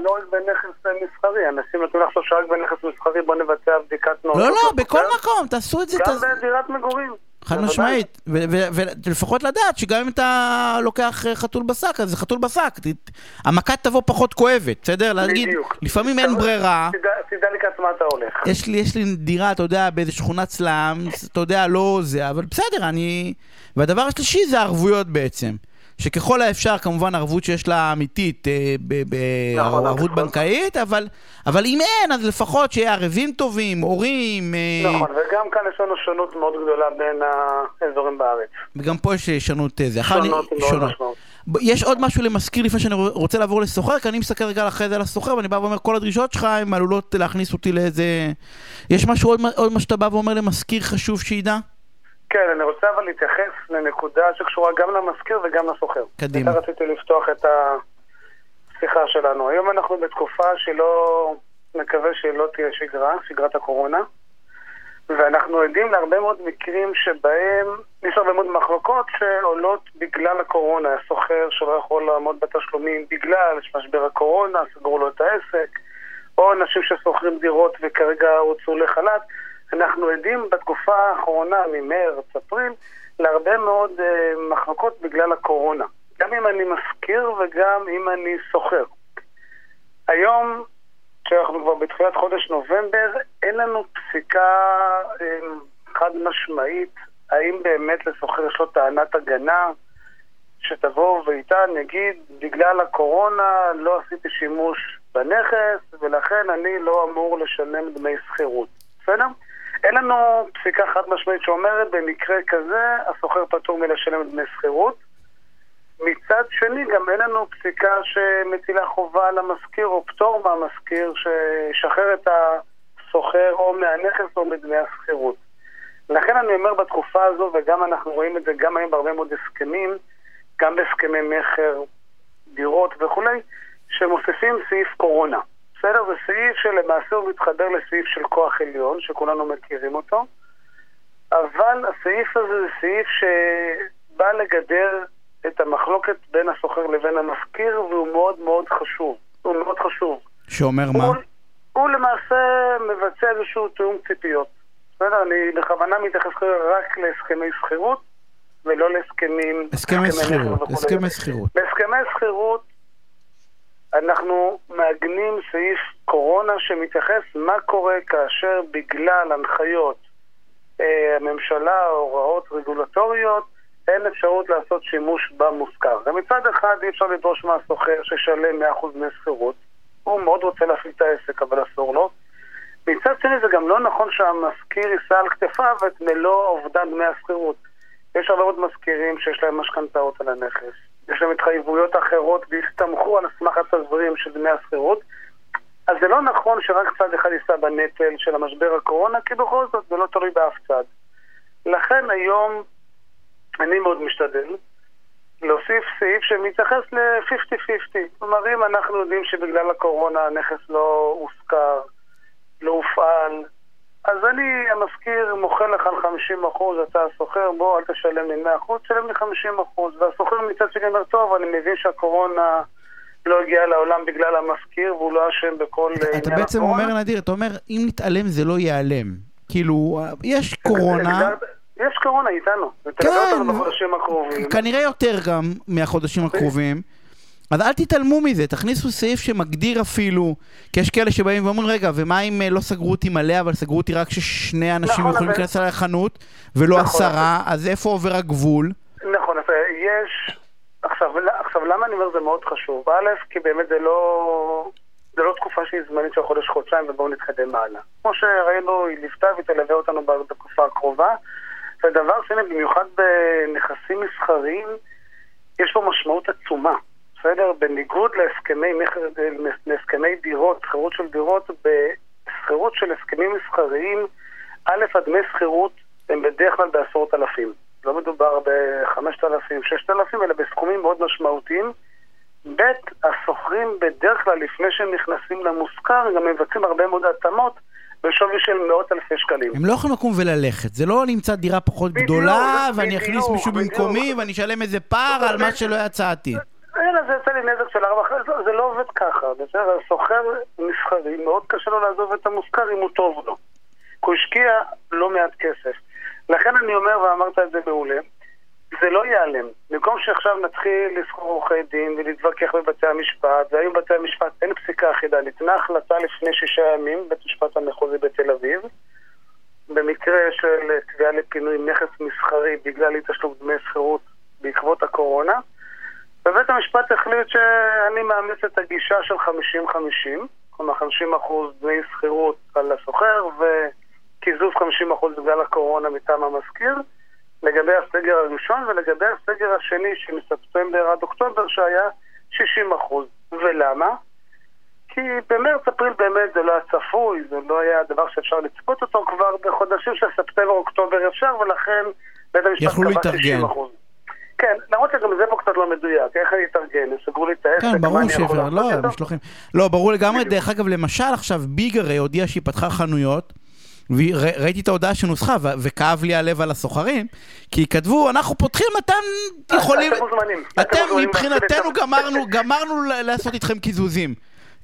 לא בנכס אה, מסחרי, אנשים נתנו לחשוב שרק בנכס מסחרי בוא נבצע בדיקת נורות. לא, לא, בכל מקום, תעשו את זה. גם בדירת מגורים. חד. משמעית, ולפחות לדעת שגם אם אתה לוקח אה, חתול בשק, אז זה חתול בשק. ת- המכה תבוא פחות כואבת, בסדר? להגיד. לפעמים אין ברירה. תדע- לקראת מה אתה הולך. יש לי, יש לי דירה, אתה יודע, באיזה שכונת סלאם, אתה יודע, לא זה, אבל בסדר, אני... והדבר השלישי זה הערבויות בעצם. שככל האפשר, כמובן ערבות שיש לה אמיתית, אה, ב- ב- נכון, ערבות נכון. בנקאית, אבל, אבל אם אין, אז לפחות שיהיה ערבים טובים, הורים, אה, נכון, וגם כאן יש לנו שונות מאוד גדולה בין האזורים בארץ. וגם פה יש שונות אה, זה. שונות מאוד משמעותיות. ב- יש עוד משהו למזכיר לפני שאני רוצה לעבור לסוחר, כי אני מסתכל רגע אחרי זה על הסוחר, ואני בא ואומר, כל הדרישות שלך הן עלולות להכניס אותי לאיזה... יש משהו עוד, עוד מה שאתה בא ואומר למזכיר חשוב שידע? כן, אני רוצה אבל להתייחס לנקודה שקשורה גם למזכיר וגם לסוחר. קדימה. רציתי לפתוח את השיחה שלנו. היום אנחנו בתקופה שלא, מקווה שלא תהיה שגרה, שגרת הקורונה, ואנחנו עדים להרבה מאוד מקרים שבהם יש הרבה מאוד מחלוקות שעולות בגלל הקורונה. הסוחר שלא יכול לעמוד בתשלומים בגלל משבר הקורונה, סגרו לו את העסק, או אנשים ששוכרים דירות וכרגע הוצאו לחל"ת. אנחנו עדים בתקופה האחרונה, ממרץ, אפריל, להרבה מאוד אה, מחלוקות בגלל הקורונה. גם אם אני משכיר וגם אם אני שוכר. היום, כשאנחנו כבר בתחילת חודש נובמבר, אין לנו פסיקה אה, חד משמעית האם באמת לשוכר יש לו טענת הגנה שתבוא ואיתה נגיד, בגלל הקורונה לא עשיתי שימוש בנכס ולכן אני לא אמור לשלם דמי שכירות. בסדר? אין לנו פסיקה חד משמעית שאומרת במקרה כזה השוכר פטור מלשלם דמי שכירות. מצד שני גם אין לנו פסיקה שמטילה חובה על המשכיר או פטור מהמשכיר שישחרר את השוכר או מהנכס או מדמי השכירות. לכן אני אומר בתקופה הזו, וגם אנחנו רואים את זה גם היום בהרבה מאוד הסכמים, גם בהסכמי מכר, דירות וכולי, שמוסיפים סעיף קורונה. בסדר? זה סעיף שלמעשה הוא מתחבר לסעיף של כוח עליון, שכולנו מכירים אותו, אבל הסעיף הזה זה סעיף שבא לגדר את המחלוקת בין השוכר לבין המשכיר, והוא מאוד מאוד חשוב. הוא מאוד חשוב. שאומר מה? הוא, הוא למעשה מבצע איזשהו תיאום ציפיות. בסדר? אני בכוונה מתייחס רק להסכמי שכירות, ולא להסכמים... הסכמי שכירות. הסכמי שכירות. בהסכמי שכירות אנחנו מעגנים סעיף קורונה שמתייחס מה קורה כאשר בגלל הנחיות אה, הממשלה או הוראות רגולטוריות אין אפשרות לעשות שימוש במושכר. ומצד אחד אי אפשר לדרוש מהסוחר שישלם 100% דמי שכירות. הוא מאוד רוצה להפעיל את העסק אבל אסור לו. מצד שני זה גם לא נכון שהמשכיר יישא על כתפיו את מלוא אובדן דמי השכירות. יש הרבה מאוד משכירים שיש להם משכנתאות על הנכס. יש להם התחייבויות אחרות והסתמכו על סמך התזרים של דמי השכירות. אז זה לא נכון שרק צד אחד יישא בנטל של המשבר הקורונה, כי בכל זאת זה לא תלוי באף צד. לכן היום אני מאוד משתדל להוסיף סעיף שמתייחס ל-50-50. כלומר, אם אנחנו יודעים שבגלל הקורונה הנכס לא הושכר, לא הופעל, אז אני, המשכיר, מוכר לך על 50 אחוז, אתה השוכר, בוא, אל תשלם לי 100 אחוז, תשלם לי 50 אחוז. והשוכר מצד שני אומר, טוב, אני מבין שהקורונה לא הגיעה לעולם בגלל המשכיר, והוא לא אשם בכל אתה, אתה בעצם הקורונה. אומר, נדיר, אתה אומר, אם נתעלם זה לא ייעלם. כאילו, יש קורונה... יש קורונה איתנו. כן. אותנו בחודשים הקרובים. כנראה יותר גם מהחודשים הקרובים. אז אל תתעלמו מזה, תכניסו סעיף שמגדיר אפילו, כי יש כאלה שבאים ואומרים, רגע, ומה אם אה, לא סגרו אותי מלא, אבל סגרו אותי רק ששני אנשים נכון, יכולים להיכנס אליי לחנות, ולא נכון, עשרה, נכון. אז איפה עובר הגבול? נכון, אז אה, יש... עכשיו, עכשיו, למה אני אומר זה מאוד חשוב? א', כי באמת זה לא... זה לא תקופה שהיא זמנית של חודש-חודשיים ובואו נתקדם הלאה. כמו שראינו, היא ליוותה והיא תלווה אותנו בתקופה הקרובה. ודבר שני, במיוחד בנכסים מסחריים, יש פה משמעות עצומה. בסדר? בניגוד להסכמי, להסכמי דירות, שכירות של דירות, בשכירות של הסכמים מסחריים, א', הדמי שכירות הם בדרך כלל בעשרות אלפים. לא מדובר ב-5,000, 6,000, אלא בסכומים מאוד משמעותיים. ב', השוכרים בדרך כלל, לפני שהם נכנסים למושכר, גם מבצעים הרבה מאוד התאמות בשווי של מאות אלפי שקלים. הם לא יכולים לקום וללכת, זה לא נמצא דירה פחות בדיוק, גדולה, ואני אכניס מישהו בדיוק. במקומי, ואני אשלם איזה פער על מה שלא יצאתי. אלא זה יצא לי נזק של ארבע, זה לא עובד ככה. בסדר, סוחר מסחרי, מאוד קשה לו לעזוב את המושכר אם הוא טוב לו. כי הוא השקיע לא מעט כסף. לכן אני אומר, ואמרת את זה מעולה, זה לא ייעלם. במקום שעכשיו נתחיל לזכור עורכי דין ולהתווכח בבתי המשפט, והיום בבתי המשפט אין פסיקה אחידה, ניתנה החלטה לפני שישה ימים, בית המשפט המחוזי בתל אביב, במקרה של תביעה לפינוי נכס מסחרי בגלל אי תשלום דמי שכירות בעקבות הקורונה, ובית המשפט החליט שאני מאמץ את הגישה של 50-50, כלומר 50% דמי שכירות על השוכר וקיזוז 50% בגלל הקורונה מטעם המזכיר. לגבי הסגר הראשון ולגבי הסגר השני שמספטמבר עד אוקטובר שהיה 60 אחוז. ולמה? כי במרץ-אפריל באמת זה לא היה צפוי, זה לא היה דבר שאפשר לצפות אותו כבר בחודשים של ספטמבר-אוקטובר אפשר, ולכן בית המשפט קבע 60 אחוז. כן, למרות שגם זה פה קצת לא מדויק, איך אני אתארגן? סגרו לי את העסק, כן, ברור שאפשר, לא, משלוחים. לא, ברור לגמרי, דרך אגב, למשל עכשיו ביג הרי הודיעה שהיא פתחה חנויות. וראיתי את ההודעה שנוסחה, וכאב לי הלב על הסוחרים, כי כתבו, אנחנו פותחים, אתם יכולים... אתם מוזמנים. אתם מבחינתנו גמרנו, *laughs* גמרנו לעשות איתכם קיזוזים.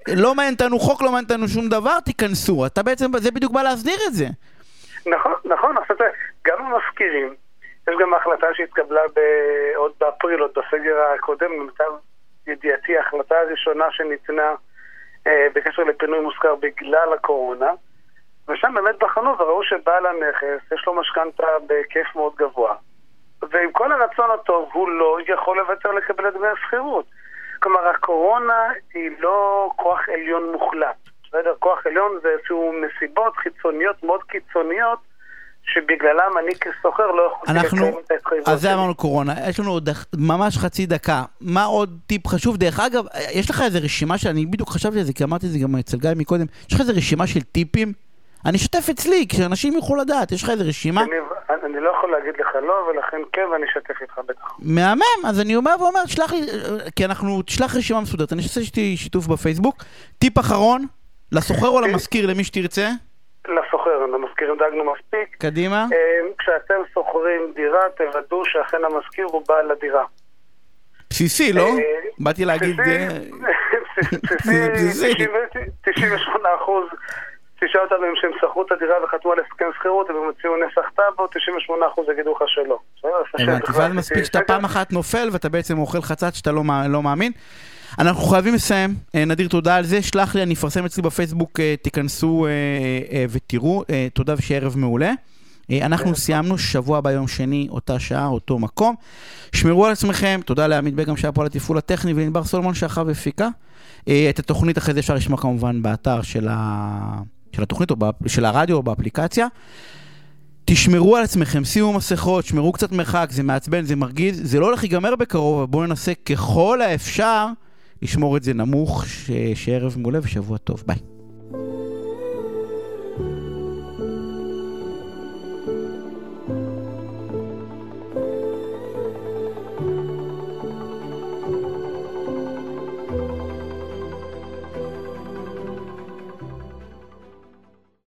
לא מעניין אותנו חוק, לא מעניין אותנו שום דבר, תיכנסו. אתה בעצם, זה בדיוק בא להסדיר את זה. נכון, נכון, עכשיו גם המזכירים, יש גם החלטה שהתקבלה עוד באפריל, עוד בסגר הקודם, למיטב ידיעתי, ההחלטה הראשונה שניתנה אה, בקשר לפינוי מושכר בגלל הקורונה, ושם באמת בחנו וראו שבעל הנכס יש לו משכנתה בהיקף מאוד גבוה. ועם כל הרצון הטוב הוא לא יכול לוותר לקבל את דמי השכירות. כלומר, הקורונה היא לא כוח עליון מוחלט. בסדר? כוח עליון זה איזשהו נסיבות חיצוניות מאוד קיצוניות שבגללם אני כסוחר לא יכול אנחנו... לקיים את ההתחייבות אז זה אמרנו קורונה, יש לנו עוד ממש חצי דקה. מה עוד טיפ חשוב? דרך אגב, יש לך איזה רשימה שאני בדיוק חשבתי על זה, כי אמרתי את זה גם אצל גיא מקודם, יש לך איזה רשימה של טיפים אני אשתף אצלי, כשאנשים יוכלו לדעת, יש לך איזה רשימה? אני, אני לא יכול להגיד לך לא, ולכן כן, ואני אשתף איתך בטח. מהמם, אז אני אומר ואומר, תשלח לי, כי אנחנו, תשלח רשימה מסודרת, אני אעשה שיתוף בפייסבוק. טיפ אחרון, לסוחר או למשכיר, למי שתרצה? לסוחר, למשכיר דאגנו מספיק. קדימה. אה, כשאתם שוכרים דירה, תוודאו שאכן המשכיר הוא בעל הדירה. בסיסי, לא? אה, באתי להגיד... בסיסי, 98 *laughs* אחוז תשאל אותם אם שהם שכרו את הדירה וחתמו על הסכם שכירות, והם הוציאו נסח טאבו, 98% יגידו לך שלא. הבנתי, ואז מספיק שאתה פעם אחת נופל ואתה בעצם אוכל חצץ שאתה לא, לא מאמין. אנחנו חייבים לסיים, אה, נדיר תודה על זה, שלח לי, אני אפרסם אצלי בפייסבוק, אה, תיכנסו אה, ותראו, תודה ושיהיה ערב מעולה. אנחנו סיימנו שבוע ביום שני, אותה שעה, אותו מקום. שמרו על עצמכם, תודה לעמית בגם שהיה פה על התפעול הטכני ולנבר סולומון שאחר והפיקה. את התוכנית אחרי זה אפשר לשמוע כמובן באתר של ה... של התוכנית או של הרדיו או באפליקציה. תשמרו על עצמכם, שימו מסכות, שמרו קצת מרחק, זה מעצבן, זה מרגיז, זה לא הולך להיגמר בקרוב, אבל בואו ננסה ככל האפשר ישמור את זה נמוך, שערב מעולה ושבוע טוב, ביי.